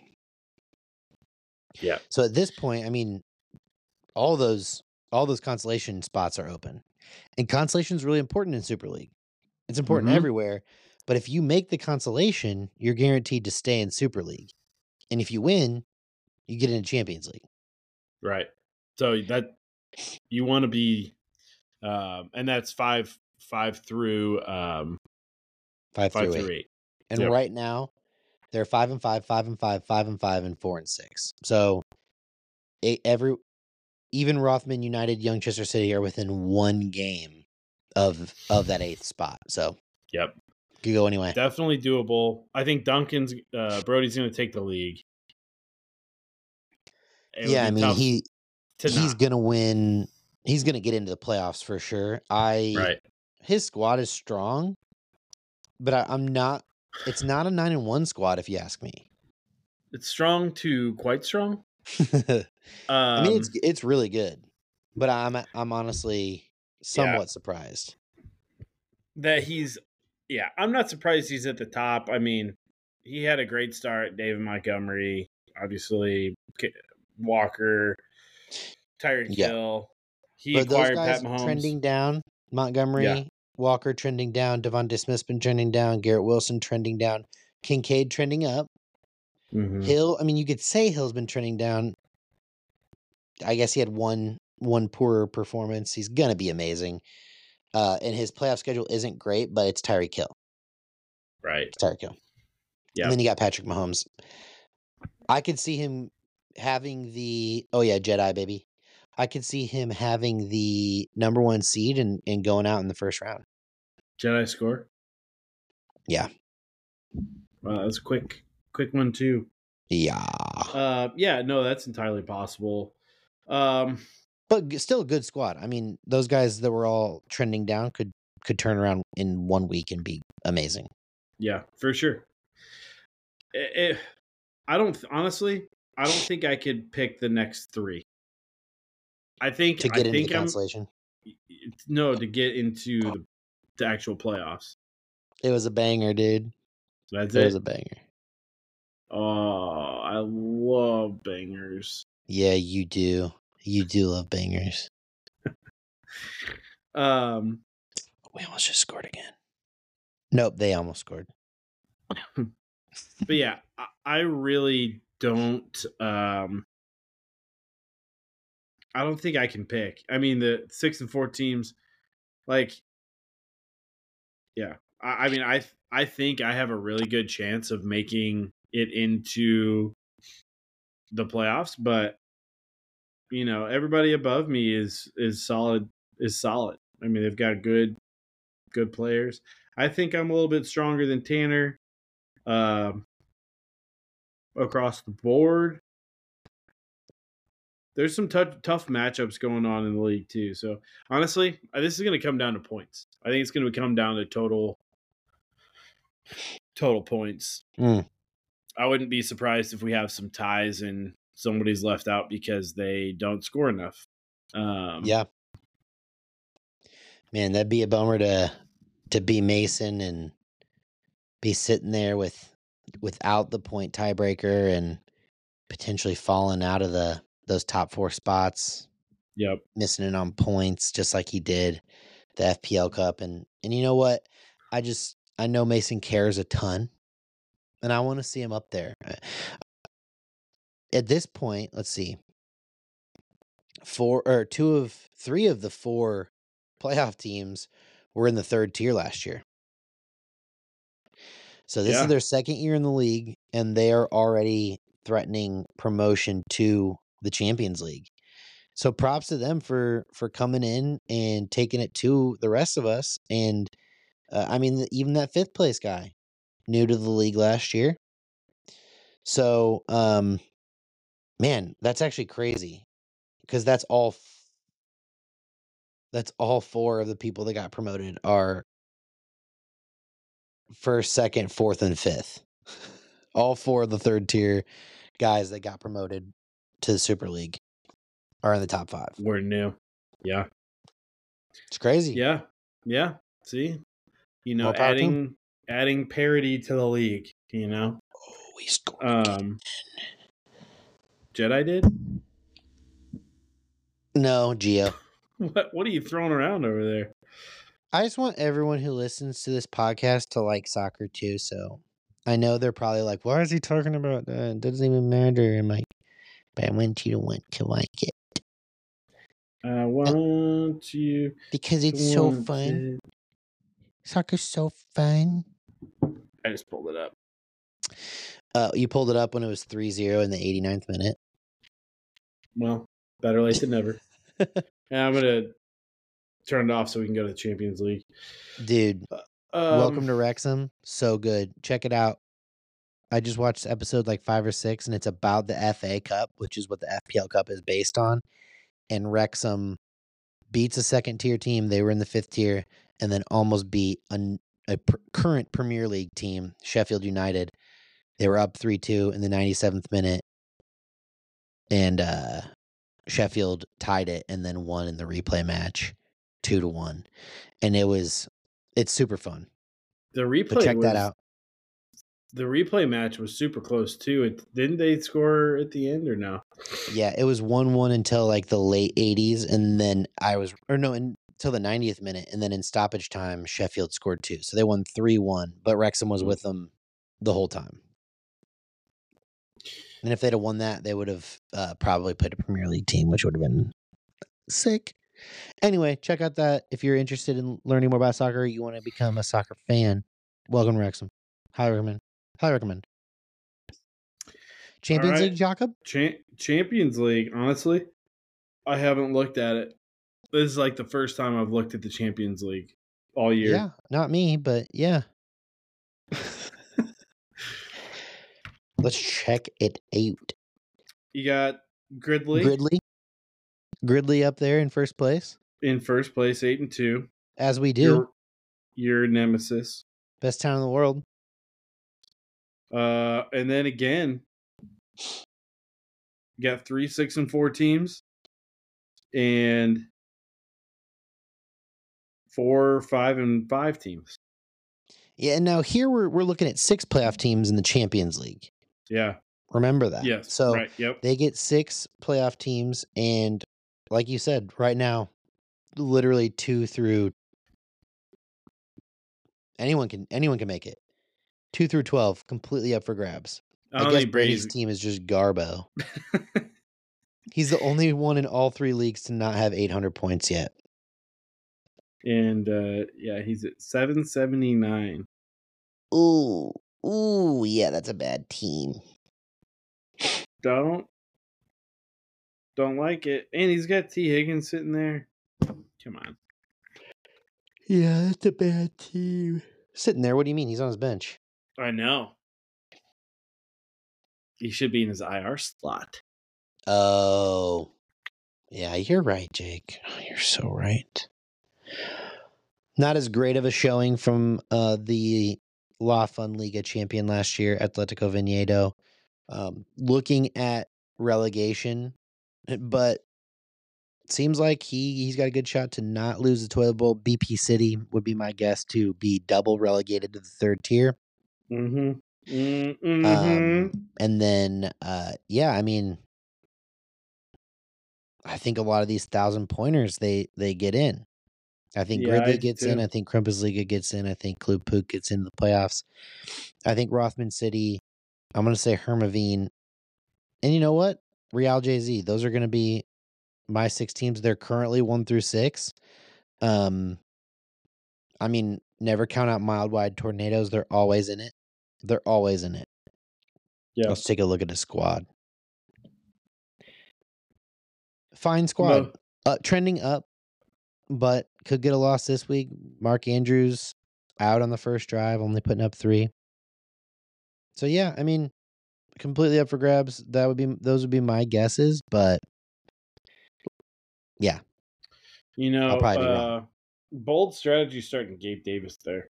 Speaker 1: Yeah.
Speaker 2: So at this point, I mean, all those all those consolation spots are open, and consolation is really important in Super League. It's important
Speaker 1: Mhm.
Speaker 2: everywhere, but if you make the consolation, you're guaranteed to stay in Super League, and if you win, you get into Champions League.
Speaker 1: right. So that you want to be, um, and that's five five through um
Speaker 2: Five,
Speaker 1: five
Speaker 2: through,
Speaker 1: through
Speaker 2: eight.
Speaker 1: eight.
Speaker 2: And
Speaker 1: Yep.
Speaker 2: right now, they're five and five, five and five, five and five, and four and six. So, it, every even Rothman United, Young Chester City are within one game of of that eighth spot. So,
Speaker 1: Yep.
Speaker 2: could go anyway.
Speaker 1: Definitely doable. I think Duncan's uh, Brody's going to take the league. It
Speaker 2: yeah, I mean he
Speaker 1: to
Speaker 2: he's
Speaker 1: not.
Speaker 2: gonna win. He's gonna get into the playoffs for sure. I
Speaker 1: right.
Speaker 2: His squad is strong, but I, I'm not. It's not a nine and one squad, if you ask me.
Speaker 1: It's strong to quite strong.
Speaker 2: I
Speaker 1: Um,
Speaker 2: mean, it's it's really good, but I'm I'm honestly somewhat surprised.
Speaker 1: that he's yeah i'm not surprised he's at the top i mean he had a great start david montgomery obviously walker tyreek
Speaker 2: Yeah.
Speaker 1: hill he
Speaker 2: but
Speaker 1: acquired pat mahomes
Speaker 2: trending down. Montgomery, Walker trending down. DeVonta Smith's been trending down. Garrett Wilson trending down. Kincaid trending up.
Speaker 1: Mhm.
Speaker 2: Hill. I mean, you could say Hill's been trending down. I guess he had one one poorer performance. He's gonna be amazing. Uh, and his playoff schedule isn't great, but it's Tyreek Kill.
Speaker 1: right
Speaker 2: It's Tyreek Hill.
Speaker 1: Yeah.
Speaker 2: And then you got Patrick Mahomes. I could see him having the oh yeah, Jedi baby. I could see him having the number one seed and, and going out in the first round.
Speaker 1: jedi score
Speaker 2: Yeah.
Speaker 1: wow that's a quick quick one too
Speaker 2: Yeah.
Speaker 1: uh yeah no that's entirely possible um
Speaker 2: But still a good squad. I mean, those guys that were all trending down could could turn around in one week and be amazing.
Speaker 1: Yeah, for sure. It, it- I don't honestly. I don't think I could pick the next three. I think
Speaker 2: To get into
Speaker 1: think
Speaker 2: the
Speaker 1: I'm
Speaker 2: consolation.
Speaker 1: no to get into the, the actual playoffs.
Speaker 2: It was a banger, dude.
Speaker 1: That's
Speaker 2: It
Speaker 1: it.
Speaker 2: was a banger.
Speaker 1: oh, I love bangers.
Speaker 2: Yeah, you do. You do love bangers.
Speaker 1: Um,
Speaker 2: We almost just scored again. Nope, they almost scored.
Speaker 1: but yeah, I, I really don't. Um, I don't think I can pick. I mean, the six and four teams, like, yeah. I, I mean, I I think I have a really good chance of making it into the playoffs, but you know, everybody above me is is solid is solid. I mean, they've got good, good players. I think I'm a little bit stronger than Tanner um, across the board. There's some t- tough matchups going on in the league too. So honestly, this is going to come down to points. I think it's going to come down to total total points.
Speaker 2: Mm.
Speaker 1: I wouldn't be surprised if we have some ties and somebody's left out because they don't score enough. Um,
Speaker 2: Yeah. Man, that'd be a bummer to to be Mason and be sitting there with without the point tiebreaker and potentially falling out of the those top four spots,
Speaker 1: Yep.
Speaker 2: missing it on points just like he did the FPL Cup and and you know what? I just I know Mason cares a ton and I want to see him up there. Uh, At this point, let's see. Four or two of three of the four playoff teams were in the third tier last year. So this
Speaker 1: Yeah.
Speaker 2: is their second year in the league, and they are already threatening promotion to the Champions League. So props to them for for coming in and taking it to the rest of us. And uh, I mean, even that fifth place guy, new to the league last year. So, um, man, that's actually crazy because that's all. f- That's all four of the people that got promoted are first, second, fourth, and fifth. All four of the third tier guys that got promoted to the Super League are in the top five.
Speaker 1: We're new. Yeah.
Speaker 2: It's crazy.
Speaker 1: Yeah. Yeah. See? You know,
Speaker 2: More power to 'em.
Speaker 1: adding adding parity to the league, you know?
Speaker 2: Oh, we scored.
Speaker 1: Um Jedi did?
Speaker 2: no, Geo.
Speaker 1: What what are you throwing around over there?
Speaker 2: I just want everyone who listens to this podcast to like soccer too. So I know they're probably like, "Why is he talking about that? It doesn't even matter." I'm like, "But I want you to want to like it
Speaker 1: I want you
Speaker 2: because it's so fun.
Speaker 1: it.
Speaker 2: Soccer's so fun."
Speaker 1: I just pulled it up.
Speaker 2: Uh, you pulled it up when it was 3-0 in the 89th minute.
Speaker 1: Well, better late than never. and I'm gonna turn it off so we can go to the Champions League.
Speaker 2: Dude,
Speaker 1: Um,
Speaker 2: welcome to Wrexham. So good. Check it out. I just watched episode like five or six, and it's about the FA Cup, which is what the FPL Cup is based on. And Wrexham beats a second tier team. They were in the fifth tier, and then almost beat an, a pr- current Premier League team, Sheffield United. They were up 3 2 in the 97th minute, and uh, Sheffield tied it and then won in the replay match 2 to 1. And it was, it's super fun.
Speaker 1: the replay.
Speaker 2: check that out.
Speaker 1: The replay match was super close too. It didn't they score at the end or no?
Speaker 2: Yeah, it was one one until like the late eighties, and then I was or no, until the ninetieth minute, and then in stoppage time, Sheffield scored two, so they won three one. But Wrexham was with them the whole time. And if they'd have won that, they would have uh, probably played a Premier League team, which would have been sick. Anyway, check out that if you're interested in learning more about soccer, you want to become a soccer fan. Welcome to Wrexham. Highly recommend. Highly recommend. Champions
Speaker 1: right.
Speaker 2: League, Jacob.
Speaker 1: Cha- Champions League. Honestly, I haven't looked at it. This is like the first time I've looked at the Champions League all year.
Speaker 2: Yeah, not me, but yeah. Let's check it out.
Speaker 1: You got Gridley,
Speaker 2: Gridley. Gridley up there in first place,
Speaker 1: in first place, eight and two.
Speaker 2: as we do.
Speaker 1: Your, your nemesis.
Speaker 2: Best town in the world.
Speaker 1: Uh, and then again, you got three, six, and four teams, and four, five, and five teams.
Speaker 2: Yeah, and now here we're we're looking at six playoff teams in the Champions League.
Speaker 1: Yeah.
Speaker 2: Remember that.
Speaker 1: Yes.
Speaker 2: So
Speaker 1: right. Yep.
Speaker 2: they get six playoff teams, and like you said, right now, literally two through anyone can anyone can make it. Two through twelve, completely up for grabs.
Speaker 1: I
Speaker 2: I, guess Brady's
Speaker 1: Brady's.
Speaker 2: team is just Garbo. He's the only one in all three leagues to not have 800 points yet.
Speaker 1: and uh, yeah, he's at seven seventy nine.
Speaker 2: Ooh, ooh, yeah, that's a bad team.
Speaker 1: Don't don't like it. And he's got Tee Higgins sitting there. Come on.
Speaker 2: Yeah, that's a bad team. Sitting there, what do you mean? He's on his bench.
Speaker 1: I know. He should be in his IR slot.
Speaker 2: Oh. Yeah, you're right, Jake. Oh, you're so right. Not as great of a showing from uh, the La Fun Liga champion last year, Atletico Vinedo. Um, looking at relegation, but seems like he he's got a good shot to not lose the toilet bowl. BP City would be my guess to be double relegated to the third tier.
Speaker 1: Mm-hmm. Mm-hmm.
Speaker 2: Um, and then, uh, yeah, I mean, I think a lot of these thousand pointers they they get in. I think
Speaker 1: Yeah,
Speaker 2: Gridley
Speaker 1: I do
Speaker 2: gets in. I think Liga gets in. I think Club Pook gets into the playoffs. I think Rothman City. I'm going to say Hermavine. And you know what? Real JZ. Those are going to be my six teams. They're currently one through six. Um, I mean, never count out mild wide tornadoes. They're always in it. They're always in it.
Speaker 1: Yeah.
Speaker 2: Let's take a look at the squad. Fine squad.
Speaker 1: Mo-
Speaker 2: Uh, trending up, but could get a loss this week. Mark Andrews out on the first drive, only putting up three. So yeah, I mean, completely up for grabs. That would be those would be my guesses, but yeah,
Speaker 1: You know, uh, bold strategy starting Gabe Davis there.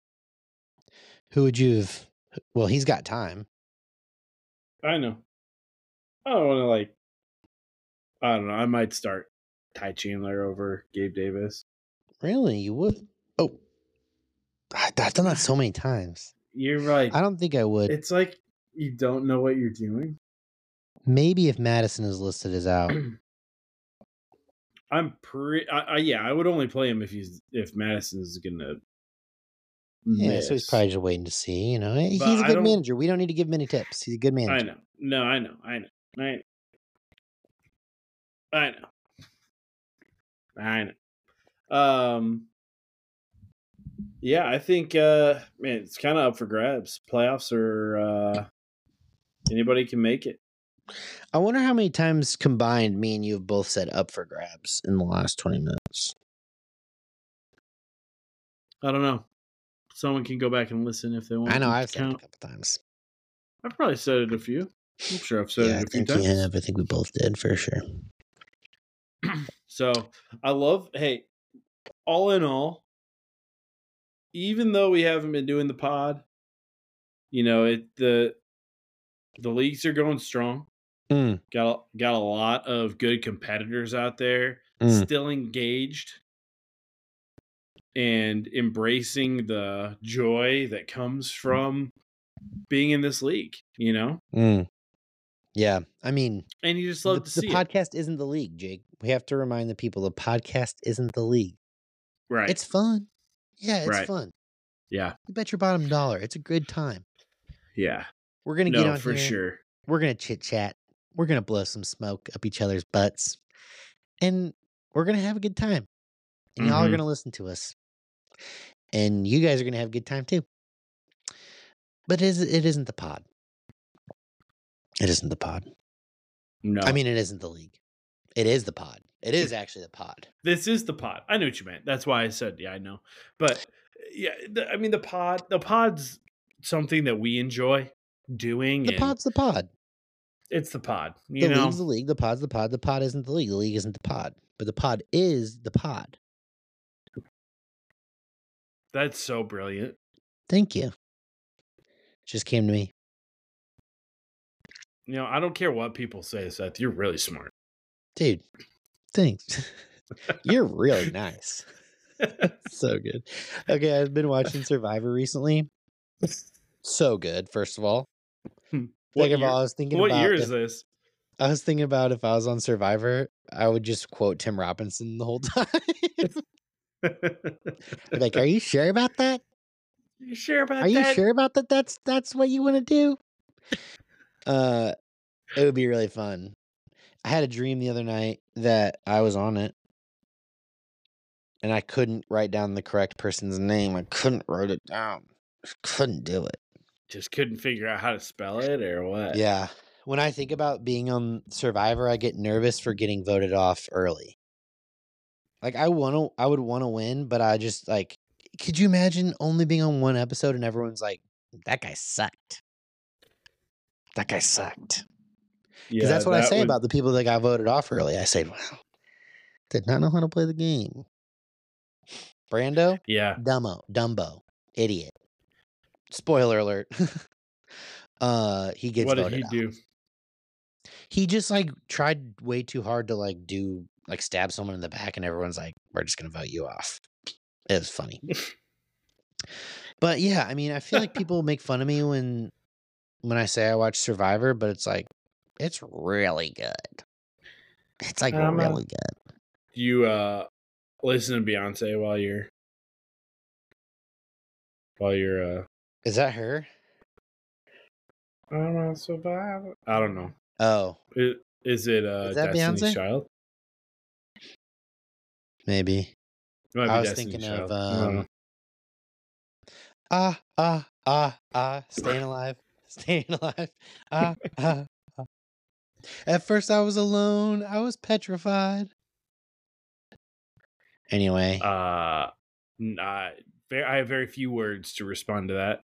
Speaker 2: who would you have? Well, he's got time.
Speaker 1: I know. I don't want to like. I don't know. I might start Ty Chandler over Gabe Davis.
Speaker 2: Really, you would? Oh, I- I've done that so many times.
Speaker 1: You're right.
Speaker 2: I don't think I would.
Speaker 1: It's like you don't know what you're doing.
Speaker 2: Maybe if Mattison is listed as out.
Speaker 1: I'm pretty. I, I, yeah, I would only play him if he's if Mattison's gonna.
Speaker 2: Yeah, so he's probably just waiting to see. You know, he's a good manager. We don't need to give him any tips. He's a good manager.
Speaker 1: I know. No, I know. I know. I know. I know. I know. Um. Yeah, I think. uh Man, it's kind of up for grabs. Playoffs are. uh Anybody can make it.
Speaker 2: I wonder how many times combined me and you have both said up for grabs in the last 20 minutes.
Speaker 1: I don't know. Someone can go back and listen if they want.
Speaker 2: I know I've said it a couple times.
Speaker 1: I've probably said it a few. I'm sure I've said
Speaker 2: yeah, I
Speaker 1: it a few
Speaker 2: think you
Speaker 1: times.
Speaker 2: have. I think we both did for sure.
Speaker 1: So I love. Hey, all in all, even though we haven't been doing the pod, you know it the the leagues are going strong.
Speaker 2: Mm,
Speaker 1: Got a, got a lot of good competitors out there,
Speaker 2: Mm.
Speaker 1: still engaged and embracing the joy that comes from being in this league. You know,
Speaker 2: mm. Yeah, I mean,
Speaker 1: and you just
Speaker 2: the,
Speaker 1: love to
Speaker 2: the
Speaker 1: see it.
Speaker 2: podcast isn't the league, Jake. We have to remind the people the podcast isn't the league.
Speaker 1: right?
Speaker 2: It's fun. Yeah, it's
Speaker 1: Right.
Speaker 2: fun.
Speaker 1: yeah,
Speaker 2: You bet your bottom dollar. It's a good time.
Speaker 1: yeah.
Speaker 2: We're gonna get
Speaker 1: No,
Speaker 2: on
Speaker 1: for
Speaker 2: here.
Speaker 1: sure.
Speaker 2: We're gonna chit chat. We're gonna blow some smoke up each other's butts, and we're gonna have a good time. And y'all are
Speaker 1: Mhm.
Speaker 2: gonna listen to us, and you guys are gonna have a good time too. But it, is, it isn't the pod. It isn't the pod.
Speaker 1: No,
Speaker 2: I mean, it isn't the league. It is the pod. It is actually the pod.
Speaker 1: this is the pod. I know what you meant. That's why I said, yeah, I know. But yeah, the, I mean, the pod, the pod's something that we enjoy doing.
Speaker 2: The pod's the pod.
Speaker 1: it's the pod.
Speaker 2: The
Speaker 1: know,
Speaker 2: league's the league. The pod's the pod. The pod isn't the league. The league isn't the pod. But the pod is the pod.
Speaker 1: That's so brilliant.
Speaker 2: Thank you. Just came to me.
Speaker 1: You know, I don't care what people say, Seth. You're really smart.
Speaker 2: Dude, thanks. You're really nice. so good. Okay, I've been watching Survivor recently. So good, first of all. Hmm. Of
Speaker 1: year,
Speaker 2: all, I was thinking
Speaker 1: what year
Speaker 2: if,
Speaker 1: is this?
Speaker 2: I was thinking about if I was on Survivor, I would just quote Tim Robinson the whole time. I'd be like, are you sure about that?
Speaker 1: you sure about
Speaker 2: Are you
Speaker 1: that?
Speaker 2: sure about that? That's that's what you want to do. Uh, it would be really fun. I had a dream the other night that I was on it, and I couldn't write down the correct person's name. I couldn't write it down. Just couldn't do it.
Speaker 1: Just couldn't figure out how to spell it or what?
Speaker 2: Yeah. When I think about being on Survivor, I get nervous for getting voted off early. Like I want to, I would want to win, but I just like could you imagine only being on one episode and everyone's like, "That guy sucked. That guy sucked." Because
Speaker 1: Yeah,
Speaker 2: that's what I say
Speaker 1: would-
Speaker 2: about the people that got voted off early. I say, "Wow, did not know how to play the game." Brando,
Speaker 1: Yeah,
Speaker 2: Dumbo, Dumbo, idiot. Spoiler alert. uh, he gets
Speaker 1: what did he
Speaker 2: out.
Speaker 1: do?
Speaker 2: He just like tried way too hard to like do like stab someone in the back, and everyone's like, "We're just gonna vote you off." It was funny. but yeah, I mean, I feel like people make fun of me when when I say I watch Survivor, but it's like it's really good. It's like
Speaker 1: Um,
Speaker 2: really good.
Speaker 1: You uh listen to Beyonce while you're while you're uh
Speaker 2: Is that her?
Speaker 1: I'm a survivor? I don't know.
Speaker 2: Oh,
Speaker 1: Is, is it uh
Speaker 2: Is that
Speaker 1: Destiny's
Speaker 2: Beyonce?
Speaker 1: Child?
Speaker 2: Maybe. I was
Speaker 1: Destiny's
Speaker 2: thinking
Speaker 1: Child.
Speaker 2: of
Speaker 1: I don't know.
Speaker 2: um, ah ah ah ah, staying alive, staying alive. Ah ah. ah. At first, I was alone. I was petrified. Anyway,
Speaker 1: Uh, n- I ve- I have very few words to respond to that.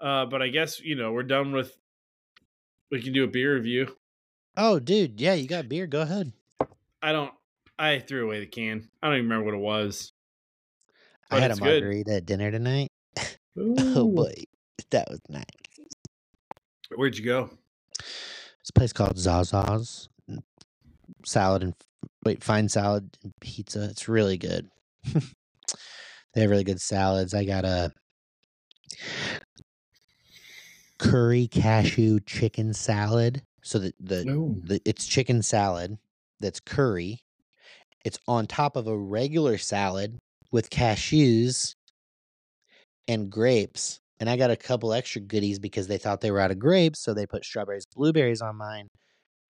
Speaker 1: Uh, but I guess you know we're done with. We can do a beer review.
Speaker 2: oh, dude, yeah, you got beer. Go ahead.
Speaker 1: I don't. I threw away the can. I don't even remember what it was.
Speaker 2: I had a
Speaker 1: it's good.
Speaker 2: margarita at dinner tonight. Oh boy, that was nice.
Speaker 1: Where'd you go?
Speaker 2: It's a place called Zaza's. mm, Salad and wait, fine salad and pizza. It's really good. they have really good salads. I got a curry cashew chicken salad. So the the,
Speaker 1: No.
Speaker 2: the it's chicken salad that's curry. It's on top of a regular salad with cashews and grapes. And I got a couple extra goodies because they thought they were out of grapes, so they put strawberries, blueberries on mine.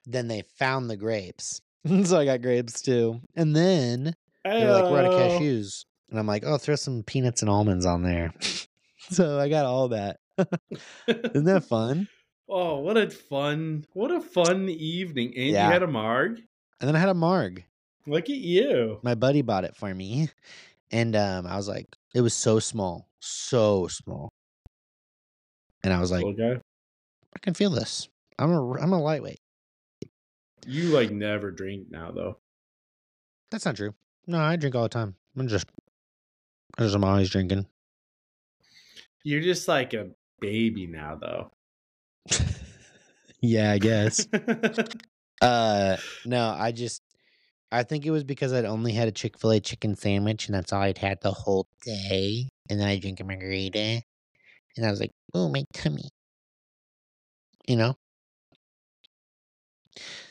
Speaker 2: Then they found the grapes. so I got grapes too. And then they were like, we're out of cashews. And I'm like, oh, throw some peanuts and almonds on there. so I got all that. Isn't that fun?
Speaker 1: oh, what a fun! What a fun evening! And
Speaker 2: Yeah.
Speaker 1: you had a marg.
Speaker 2: And then I had a marg.
Speaker 1: Look at you.
Speaker 2: My buddy bought it for me. And um, I was like, it was so small, so small. And I was like,
Speaker 1: guy.
Speaker 2: I can feel this. I'm a I'm a lightweight.
Speaker 1: You like never drink now though.
Speaker 2: That's not true. No, I drink all the time. I'm just, I just I'm always drinking.
Speaker 1: You're just like a baby now though.
Speaker 2: yeah, I guess. uh, no, I just, I think it was because I'd only had a Chick Fil A chicken sandwich, and that's all I'd had the whole day. And then I drink a margarita, and I was like, oh, my tummy. You know.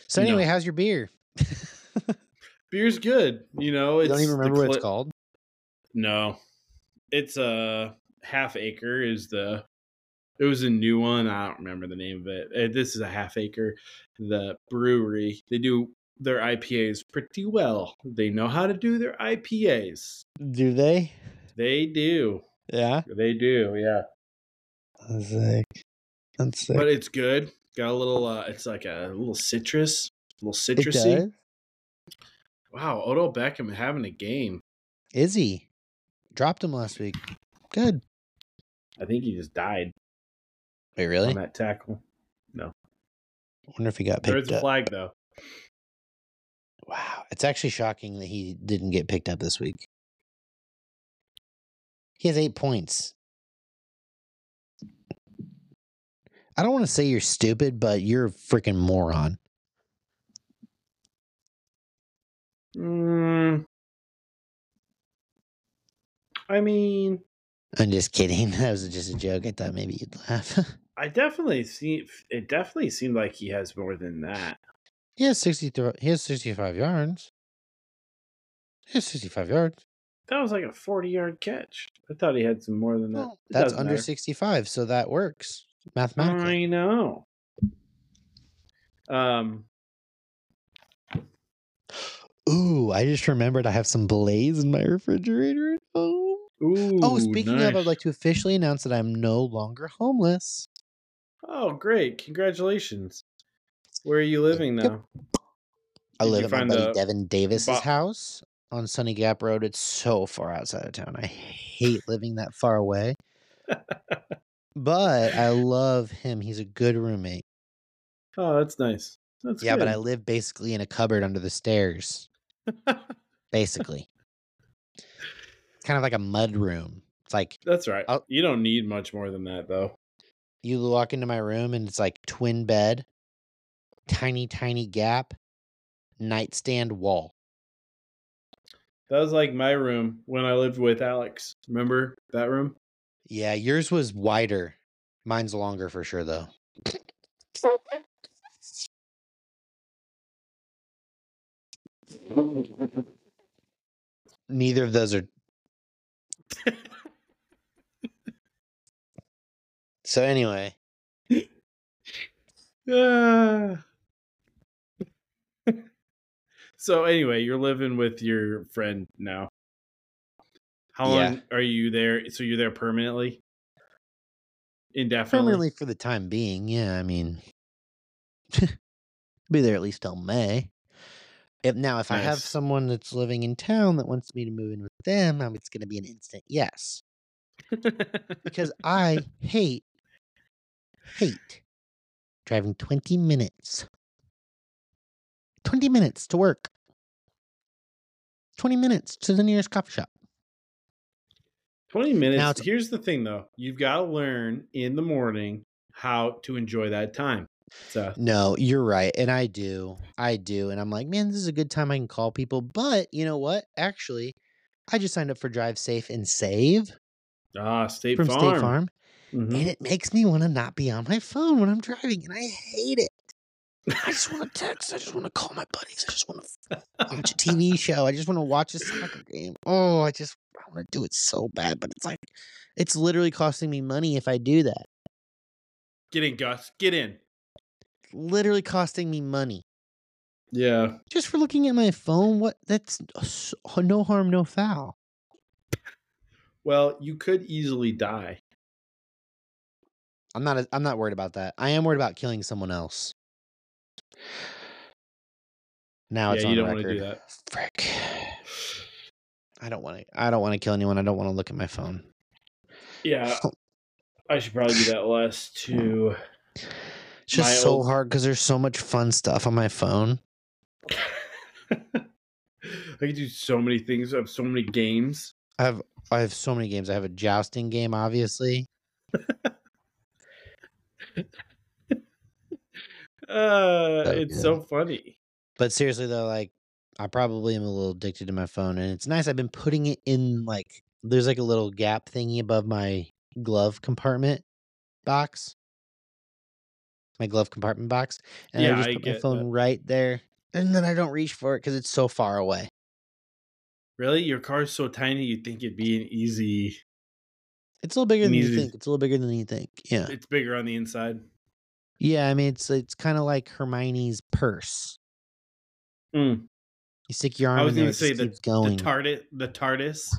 Speaker 2: So anyway, how's your beer?
Speaker 1: Beer's good. You know,
Speaker 2: you
Speaker 1: it's
Speaker 2: don't even remember what it's called.
Speaker 1: No, it's a half acre. Is the it was a new one. I don't remember the name of it. Uh, This is a half acre. The brewery they do their IPAs pretty well. They know how to do their IPAs.
Speaker 2: Do they?
Speaker 1: They do.
Speaker 2: Yeah.
Speaker 1: They do. Yeah.
Speaker 2: That's sick. That's sick.
Speaker 1: But it's good. Got a little. uh It's like a little citrus. A little
Speaker 2: it
Speaker 1: citrusy. Wow, Odell Beckham having a game.
Speaker 2: Is he? Dropped him last week. Good.
Speaker 1: I think he just died
Speaker 2: Wait, really?
Speaker 1: on that tackle. No.
Speaker 2: Wonder if he got
Speaker 1: There
Speaker 2: picked
Speaker 1: is a flag though.
Speaker 2: Wow, it's actually shocking that he didn't get picked up this week. He has eight points. I don't want to say you're stupid, but you're a freaking moron.
Speaker 1: Mm, I mean,
Speaker 2: I'm just kidding. That was just a joke. I thought maybe you'd laugh.
Speaker 1: I definitely see. It definitely seemed like he has more than that.
Speaker 2: He has sixty. Th- he has sixty-five yards. He has sixty-five yards.
Speaker 1: That was like a forty-yard catch. I thought he had some more than that.
Speaker 2: Well, that's under
Speaker 1: matter.
Speaker 2: sixty-five, so that works mathematically.
Speaker 1: I know. Um.
Speaker 2: Ooh, I just remembered I have some Blaze in my refrigerator at home.
Speaker 1: Ooh.
Speaker 2: oh, speaking of, I'd like to officially announce that I'm no longer homeless.
Speaker 1: Oh, great! Congratulations. Where are you living now?
Speaker 2: I
Speaker 1: Did
Speaker 2: live at my buddy Devin Davis's
Speaker 1: bo-
Speaker 2: house. on Sunny Gap Road. It's so far outside of town. I hate living that far away. but I love him. He's a good roommate.
Speaker 1: Oh, that's nice. That's
Speaker 2: yeah, but I live basically in a cupboard under the stairs. basically. It's kind of like a mud room. It's like
Speaker 1: That's right.
Speaker 2: I'll-
Speaker 1: you don't need much more than that, though.
Speaker 2: you walk into my room and it's like twin bed, tiny, tiny gap, nightstand wall.
Speaker 1: That was like my room when I lived with Alex. Remember that room?
Speaker 2: Yeah, yours was wider. Mine's longer for sure, though. Neither of those are. so anyway,
Speaker 1: Ah. So anyway, you're living with your friend now. How
Speaker 2: Yeah.
Speaker 1: long are you there? So you're there permanently? Indefinitely.
Speaker 2: permanently for the time being, yeah. I mean, be there at least till May. If now, if I have someone that's living in town that wants me to move in with them, um, it's going to be an instant yes. Because I hate, hate driving twenty minutes. Twenty minutes to work. Twenty minutes to the nearest coffee shop.
Speaker 1: 20 minutes.
Speaker 2: Now
Speaker 1: Here's the thing though. You've got to learn in the morning how to enjoy that time. So
Speaker 2: No, you're right. And I do. I do. And I'm like, man, this is a good time I can call people. But you know what? Actually, I just signed up for Drive Safe and Save
Speaker 1: ah, State
Speaker 2: from
Speaker 1: Farm.
Speaker 2: State Farm.
Speaker 1: Mhm.
Speaker 2: And it makes me want to not be on my phone when I'm driving. And I hate it. I just want to text. I just want to call my buddies. I just want to watch a TV show. I just want to watch a soccer game. Oh, I just I want to do it so bad. But it's like, it's literally costing me money if I do that.
Speaker 1: Get in, Gus. Get in.
Speaker 2: Literally costing me money.
Speaker 1: Yeah.
Speaker 2: just for looking at my phone what that's uh, uh, no harm no foul
Speaker 1: Well, you could easily die.
Speaker 2: i'm not i'm not worried about that i am worried about killing someone else now it's
Speaker 1: yeah,
Speaker 2: on
Speaker 1: you don't
Speaker 2: record
Speaker 1: want to do that.
Speaker 2: frick i don't want to i don't want to kill anyone i don't want to look at my phone
Speaker 1: Yeah, I should probably do that less too.
Speaker 2: it's just so
Speaker 1: old-
Speaker 2: hard because there's so much fun stuff on my phone
Speaker 1: I can do so many things. I have so many games.
Speaker 2: i have i have so many games i have a jousting game obviously
Speaker 1: Uh, it's so funny.
Speaker 2: But seriously though, like I probably am a little addicted to my phone, and it's nice. I've been putting it in like there's like a little gap thingy above my glove compartment box, my glove compartment box, and
Speaker 1: Yeah,
Speaker 2: I just
Speaker 1: I
Speaker 2: put my phone
Speaker 1: that.
Speaker 2: right there, and then I don't reach for it because it's so far away.
Speaker 1: Really, your car's so tiny. You'd think it'd be an easy.
Speaker 2: It's a little bigger than you think. It's a little bigger than you think. Yeah,
Speaker 1: It's bigger on the inside.
Speaker 2: Yeah. I mean, it's it's kind of like Hermione's purse.
Speaker 1: Mm.
Speaker 2: You stick your arm
Speaker 1: I was going to say the
Speaker 2: going.
Speaker 1: the TARDIS. The TARDIS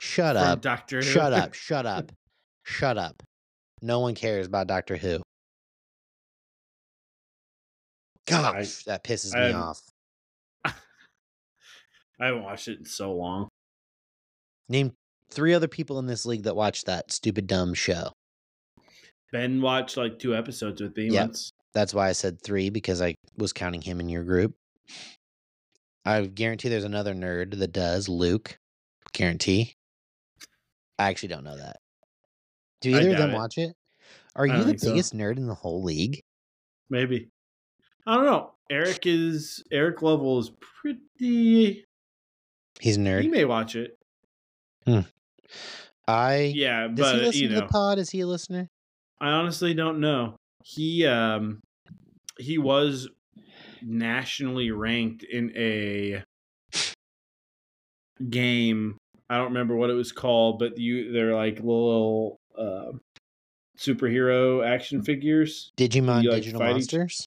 Speaker 2: Shut up.
Speaker 1: Doctor. Who.
Speaker 2: Shut up, shut up, shut up. No one cares about Doctor Who. Gosh, that pisses me
Speaker 1: I'm-
Speaker 2: off.
Speaker 1: I haven't watched it in so long.
Speaker 2: Name three other people in this league that watch that stupid dumb show.
Speaker 1: Ben watched like two episodes with me
Speaker 2: Yep.
Speaker 1: once.
Speaker 2: That's why I said three because I was counting him in your group. I guarantee there's another nerd that does. Luke, guarantee. I actually don't know that. Do either of them
Speaker 1: it.
Speaker 2: watch it? Are you the
Speaker 1: think so.
Speaker 2: biggest nerd in the whole league?
Speaker 1: Maybe. I don't know. Eric is Eric Lovell is pretty.
Speaker 2: He's a nerd.
Speaker 1: He may watch it. Hmm.
Speaker 2: I
Speaker 1: Yeah,
Speaker 2: does
Speaker 1: but
Speaker 2: he listen
Speaker 1: you
Speaker 2: to the pod? Is he a listener?
Speaker 1: I honestly don't know. He um he was nationally ranked in a game. I don't remember what it was called, but you they're like little uh, superhero action figures.
Speaker 2: Digimon
Speaker 1: You, like,
Speaker 2: Digital
Speaker 1: each-
Speaker 2: Monsters?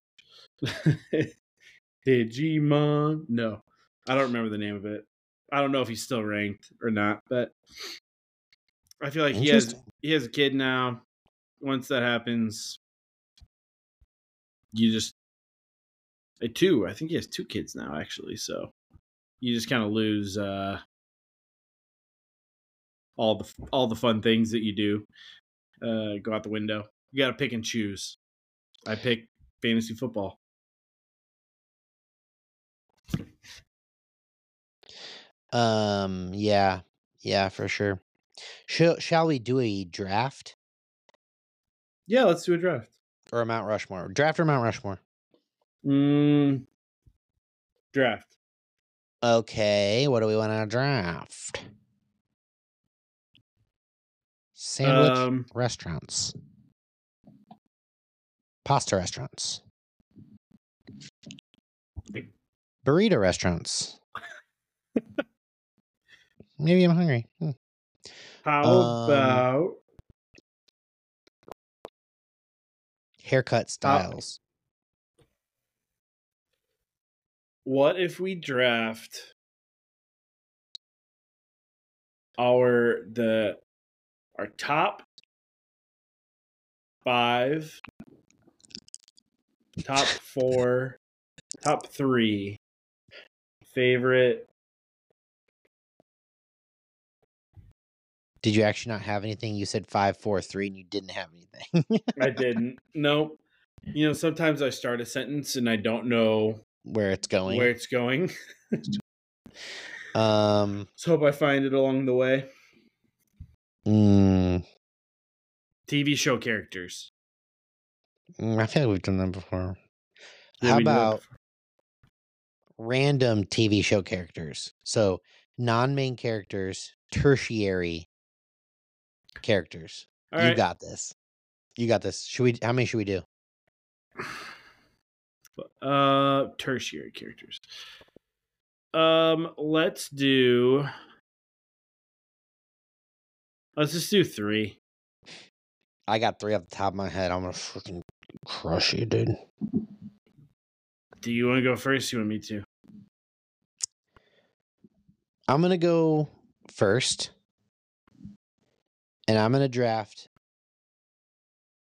Speaker 1: Digimon. No, I don't remember the name of it. I don't know if he's still ranked or not, but I feel like he has he has a kid now. Once that happens, you just uh, two. I think he has two kids now, actually. So you just kind of lose uh, all the all the fun things that you do. Uh, go out the window. You got to pick and choose. I pick fantasy football.
Speaker 2: Um, yeah, yeah, for sure. Shall shall we do a draft
Speaker 1: Yeah, let's do a draft.
Speaker 2: or a Mount Rushmore? Draft or Mount Rushmore?
Speaker 1: Mm, draft.
Speaker 2: Okay, what do we want to draft? Sandwich
Speaker 1: Um,
Speaker 2: restaurants, pasta restaurants, burrito restaurants. Maybe I'm hungry. Hmm.
Speaker 1: how
Speaker 2: Um,
Speaker 1: about
Speaker 2: Haircut uh, styles.
Speaker 1: what if we draft our the our top five top four top three favorite
Speaker 2: Did you actually not have anything? You said five, four, three, and you didn't have anything.
Speaker 1: i didn't nope you know sometimes i start a sentence and i don't know
Speaker 2: Where it's going.
Speaker 1: where it's going
Speaker 2: um.
Speaker 1: Let's hope i find it along the way
Speaker 2: mm,
Speaker 1: tv show characters
Speaker 2: mm, I feel like we've done that before.
Speaker 1: Yeah,
Speaker 2: How about
Speaker 1: before.
Speaker 2: random TV show characters? So non-main characters, tertiary characters.
Speaker 1: All
Speaker 2: you
Speaker 1: right.
Speaker 2: got this. You got this. Should we? How many should we do?
Speaker 1: Uh, tertiary characters. Um, let's do. Let's just do three.
Speaker 2: I got three off the top of my head. I'm gonna freaking crush you, dude.
Speaker 1: Do you want to go first? You want me to?
Speaker 2: I'm gonna go first, and I'm gonna draft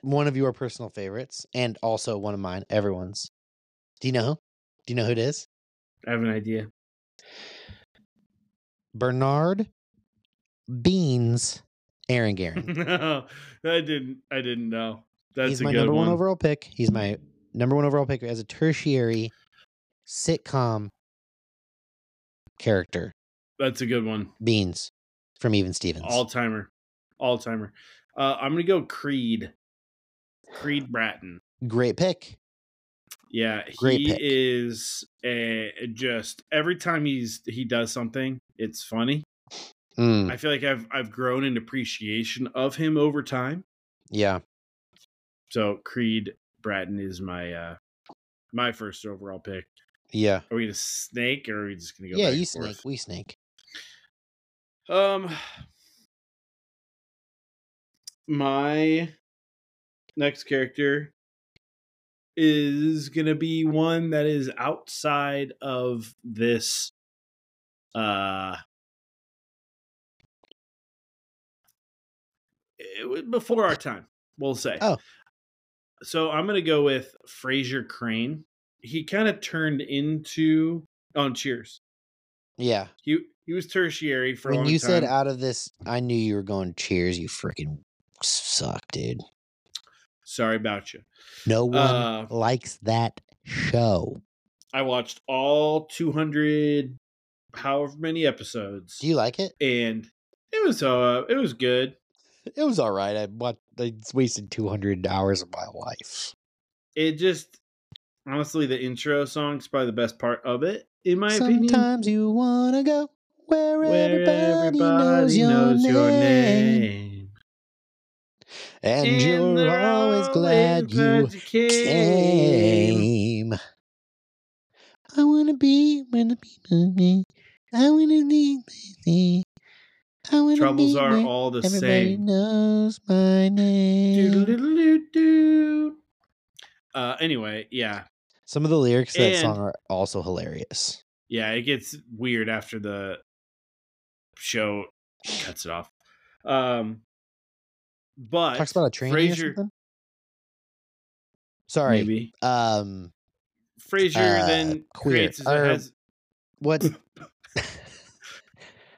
Speaker 2: one of your personal favorites, and also one of mine. Everyone's. Do you know? who? Do you know who it is?
Speaker 1: I have an idea.
Speaker 2: Bernard Beans Aranguren.
Speaker 1: no, I didn't. I didn't know. That's
Speaker 2: He's my number one.
Speaker 1: one.
Speaker 2: overall pick. He's my number one overall pick as a tertiary sitcom character.
Speaker 1: That's a good one.
Speaker 2: Beans from Even Stevens.
Speaker 1: All timer. All timer. Uh, I'm gonna go Creed. Creed Bratton.
Speaker 2: Great pick.
Speaker 1: Yeah,
Speaker 2: Great
Speaker 1: he
Speaker 2: pick.
Speaker 1: is a, just every time he's he does something, it's funny.
Speaker 2: Mm,
Speaker 1: I feel like I've I've grown an appreciation of him over time.
Speaker 2: yeah.
Speaker 1: So Creed Bratton is my uh my first overall pick.
Speaker 2: Yeah.
Speaker 1: Are we gonna snake or are we just gonna go?
Speaker 2: yeah, you snake. We snake.
Speaker 1: Um, my next character is gonna be one that is outside of this. Uh, before our time, we'll say.
Speaker 2: Oh.
Speaker 1: so I'm gonna go with Frasier Crane. He kind of turned into on Cheers.
Speaker 2: Yeah.
Speaker 1: He he was tertiary for a
Speaker 2: when you
Speaker 1: time.
Speaker 2: said out of this, I knew you were going cheers. You freaking suck, dude.
Speaker 1: Sorry about you.
Speaker 2: No one
Speaker 1: Uh,
Speaker 2: likes that show.
Speaker 1: I watched all 200, however many episodes,
Speaker 2: Do you like it?
Speaker 1: and it was uh, it was good.
Speaker 2: It was all right. I what I wasted two hundred hours of my life.
Speaker 1: It just honestly, the intro song's probably the best part of it, in my opinion.
Speaker 2: Sometimes you wanna go where,
Speaker 1: Where
Speaker 2: everybody, knows, your, name. And, you're always glad you
Speaker 1: came.
Speaker 2: came. I wanna be when the people me. I wanna be. me. I wanna
Speaker 1: Troubles
Speaker 2: be
Speaker 1: are
Speaker 2: where
Speaker 1: all the
Speaker 2: everybody
Speaker 1: same.
Speaker 2: knows my name.
Speaker 1: Uh, anyway, yeah,
Speaker 2: Some of the lyrics to that song are also hilarious.
Speaker 1: yeah, it gets weird after the show cuts it off. Um, but
Speaker 2: Talks about a train or something. Sorry.
Speaker 1: maybe
Speaker 2: Um,
Speaker 1: Frasier
Speaker 2: uh,
Speaker 1: then
Speaker 2: queer,
Speaker 1: creates his,
Speaker 2: or-
Speaker 1: has
Speaker 2: what?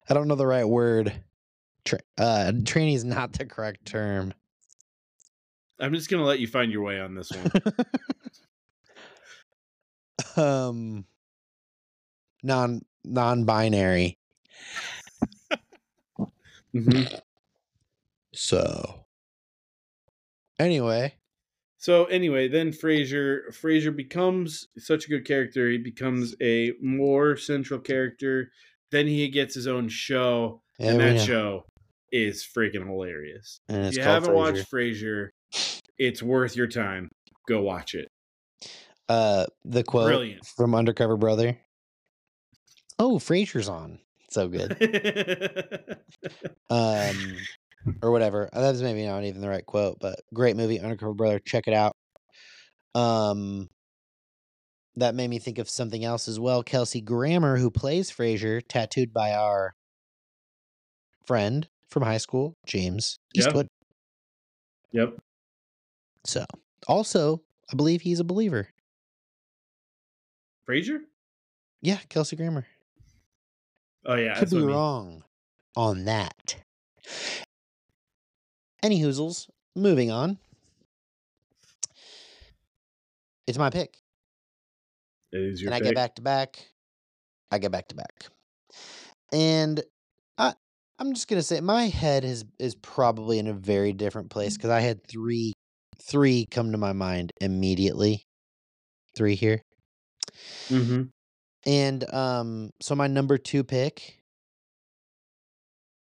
Speaker 2: I don't know the right word. Tra- uh, trainee is not the correct term.
Speaker 1: I'm just gonna let you find your way on this one.
Speaker 2: um, non non-binary.
Speaker 1: Mhm.
Speaker 2: So, anyway,
Speaker 1: So anyway, then Frasier Frasier becomes such a good character. He becomes a more central character. Then he gets his own show,
Speaker 2: yeah,
Speaker 1: and that
Speaker 2: know.
Speaker 1: show is freaking hilarious.
Speaker 2: and
Speaker 1: If you haven't
Speaker 2: Frasier.
Speaker 1: watched Frasier, it's worth your time. Go watch it.
Speaker 2: uh the quote
Speaker 1: Brilliant.
Speaker 2: from Undercover Brother. Oh, Frasier's on. So good. um or whatever. Uh, That's maybe not even the right quote, but great movie, Undercover Brother. Check it out. Um, that made me think of something else as well. Kelsey Grammer, who plays Frasier, tattooed by our friend from high school, James. Eastwood.
Speaker 1: yep.
Speaker 2: So, also, I believe he's a believer.
Speaker 1: Frasier?
Speaker 2: Yeah, Kelsey Grammer.
Speaker 1: Oh yeah.
Speaker 2: Could be
Speaker 1: I mean.
Speaker 2: wrong on that. Any hoozles, moving on. It's my pick.
Speaker 1: It is your
Speaker 2: and I get back to back. I get back to back. And I I'm just gonna say my head is is probably in a very different place because I had three three come to my mind immediately. Three here.
Speaker 1: Mm-hmm.
Speaker 2: And um so my number two pick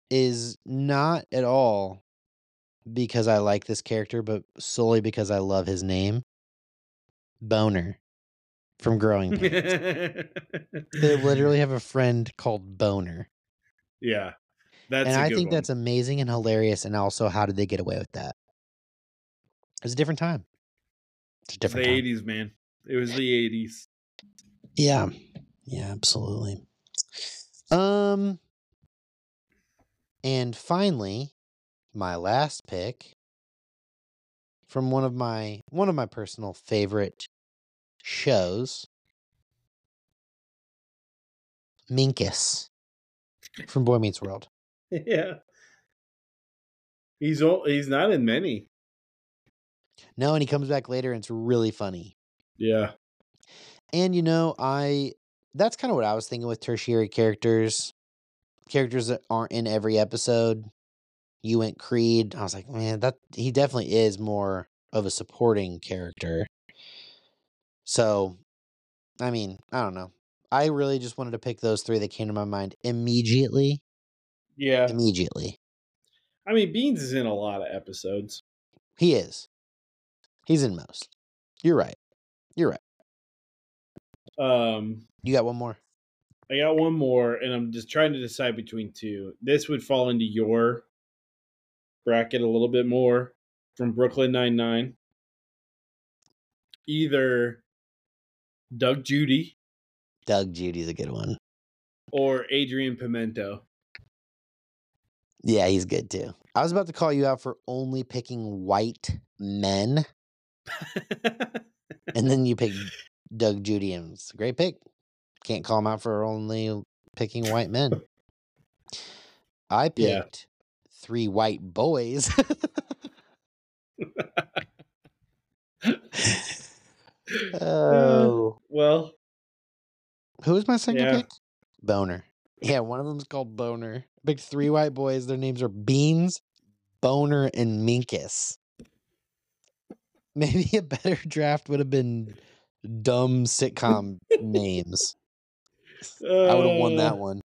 Speaker 2: is not at all because I like this character, but solely because I love his name. Boner from Growing Pains. they literally have a friend called Boner.
Speaker 1: Yeah. That's
Speaker 2: and I think
Speaker 1: one.
Speaker 2: that's amazing and hilarious. And also, how did they get away with that? It was a different time. It's a
Speaker 1: the
Speaker 2: different time.
Speaker 1: 80s, man. It was the 80s.
Speaker 2: Yeah. Yeah, absolutely. Um and finally, my last pick from one of my one of my personal favorite shows Minkus from Boy Meets World.
Speaker 1: yeah. He's old, he's not in many.
Speaker 2: No, and he comes back later and it's really funny.
Speaker 1: Yeah.
Speaker 2: And you know, I that's kind of what I was thinking with tertiary characters, characters that aren't in every episode. You went Creed. I was like, man, that he definitely is more of a supporting character. So, I mean, I don't know. I really just wanted to pick those three that came to my mind immediately.
Speaker 1: Yeah.
Speaker 2: Immediately,
Speaker 1: I mean, Beans is in a lot of episodes.
Speaker 2: he is. He's in most. You're right. You're right.
Speaker 1: Um,
Speaker 2: You got one more.
Speaker 1: I got one more, and I'm just trying to decide between two. This would fall into your bracket a little bit more from Brooklyn Nine Nine. Either Doug Judy
Speaker 2: Doug Judy's a good one.
Speaker 1: or Adrian Pimento.
Speaker 2: Yeah, he's good too. I was about to call you out for only picking white men, and then you picked Doug Judy, and it's a great pick. Can't call him out for only picking white men. I picked. Three white boys. oh,
Speaker 1: well,
Speaker 2: who was my second
Speaker 1: Yeah.
Speaker 2: pick? Boner. Yeah, one of them's called Boner. I picked three white boys. Their names are Beans, Boner, and Minkus. Maybe a better draft would have been dumb sitcom names. I would have won
Speaker 1: uh,
Speaker 2: that one.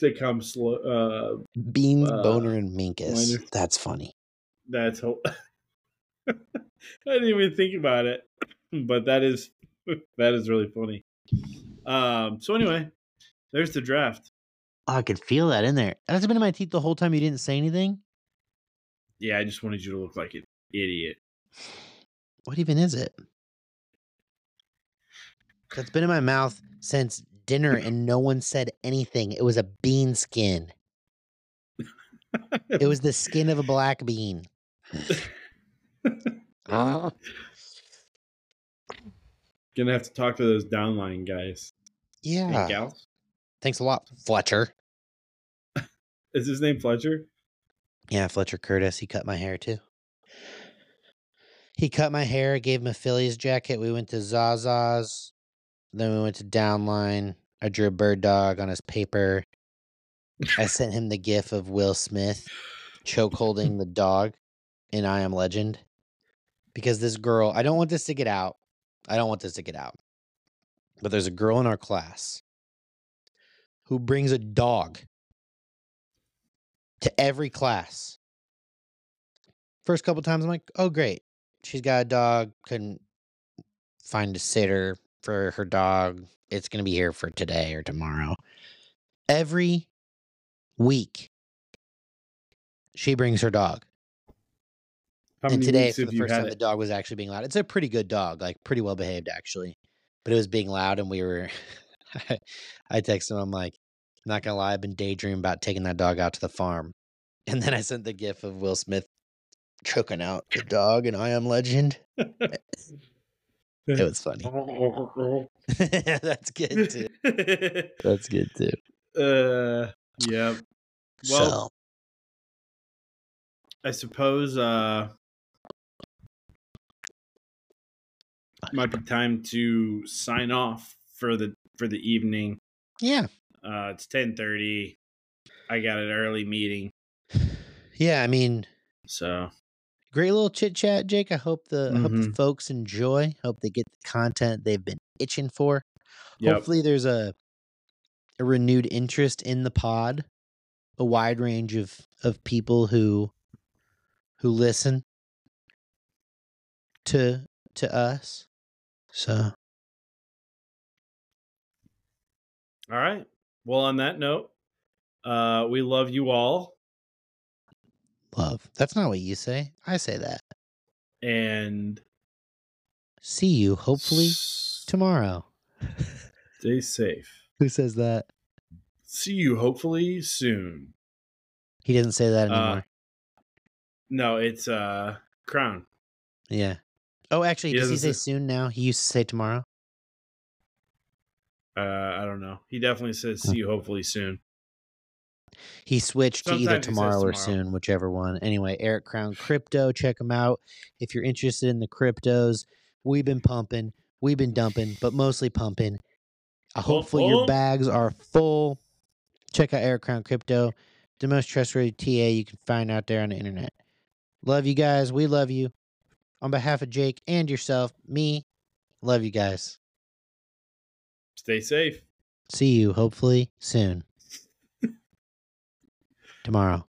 Speaker 1: Sitcom slow. Uh,
Speaker 2: Beans,
Speaker 1: uh,
Speaker 2: Boner, and Minkus.
Speaker 1: Minus-
Speaker 2: That's funny.
Speaker 1: that's whole. I didn't even think about it, but that is that is really funny. Um. So anyway, there's the draft.
Speaker 2: Oh, I could feel that in there. That's been in my teeth the whole time you didn't say anything.
Speaker 1: Yeah, I just wanted you to look like an idiot.
Speaker 2: What even is it? That's been in my mouth since dinner and no one said anything. It was a bean skin. It was the skin of a black bean. Ah.
Speaker 1: Gonna have to talk to those downline guys
Speaker 2: Yeah.
Speaker 1: and gals.
Speaker 2: Thanks a lot, Fletcher.
Speaker 1: Is his name Fletcher?
Speaker 2: Yeah, Fletcher Curtis. He cut my hair too. He cut my hair, gave him a Phillies jacket. We went to Zaza's. Then we went to Downline. I drew a bird dog on his paper. I sent him the gif of Will Smith choke holding the dog in I Am Legend. Because this girl, I don't want this to get out. I don't want this to get out. But there's a girl in our class who brings a dog to every class. First couple times, I'm like, oh, great. She's got a dog, couldn't find a sitter for her dog. It's going to be here for today or tomorrow. Every week, she brings her dog.
Speaker 1: How
Speaker 2: and today, for the first time, the dog was actually being loud. It's a pretty good dog, like pretty well behaved, actually. But it was being loud, and we were. I texted him, I'm like, not gonna lie, I've been daydreaming about taking that dog out to the farm. And then I sent the gif of Will Smith choking out the dog and I Am Legend. Eh, It was funny. That's good too. That's good too.
Speaker 1: uh, yeah. Well,
Speaker 2: so,
Speaker 1: I suppose uh might be time to sign off for the for the evening.
Speaker 2: yeah,
Speaker 1: Uh it's 10:30. I got an early meeting.
Speaker 2: yeah. I mean,
Speaker 1: So,
Speaker 2: great little chit chat, Jake. I hope the I hope the
Speaker 1: Mhm.
Speaker 2: folks enjoy. Hope they get the content they've been itching for.
Speaker 1: yep.
Speaker 2: Hopefully, there's a a renewed interest in the pod, a wide range of of people who who listen to to us. So,
Speaker 1: All right. Well, on that note, uh we love you all
Speaker 2: love. That's not what you say. I say that.
Speaker 1: and
Speaker 2: See you hopefully
Speaker 1: s-
Speaker 2: tomorrow.
Speaker 1: stay safe.
Speaker 2: Who says that?
Speaker 1: See you hopefully soon.
Speaker 2: He doesn't say that
Speaker 1: Uh,
Speaker 2: anymore.
Speaker 1: No, it's uh Krown.
Speaker 2: yeah. Oh, actually,
Speaker 1: he
Speaker 2: does he say
Speaker 1: say-
Speaker 2: soon now? He used to say tomorrow.
Speaker 1: Uh I don't know. He definitely says see you hopefully soon.
Speaker 2: He switched to either
Speaker 1: Sometimes he says
Speaker 2: tomorrow or soon, whichever one. Anyway, Eric Krown Crypto, check him out if you're interested in the cryptos. We've been pumping, we've been dumping, but mostly pumping. Uh, hopefully, your bags are full. Check out Eric Krown Crypto, the most trustworthy TA you can find out there on the internet. Love you guys. We love you. On behalf of Jake and yourself, me, love you guys.
Speaker 1: Stay safe.
Speaker 2: See you hopefully soon. Tomorrow.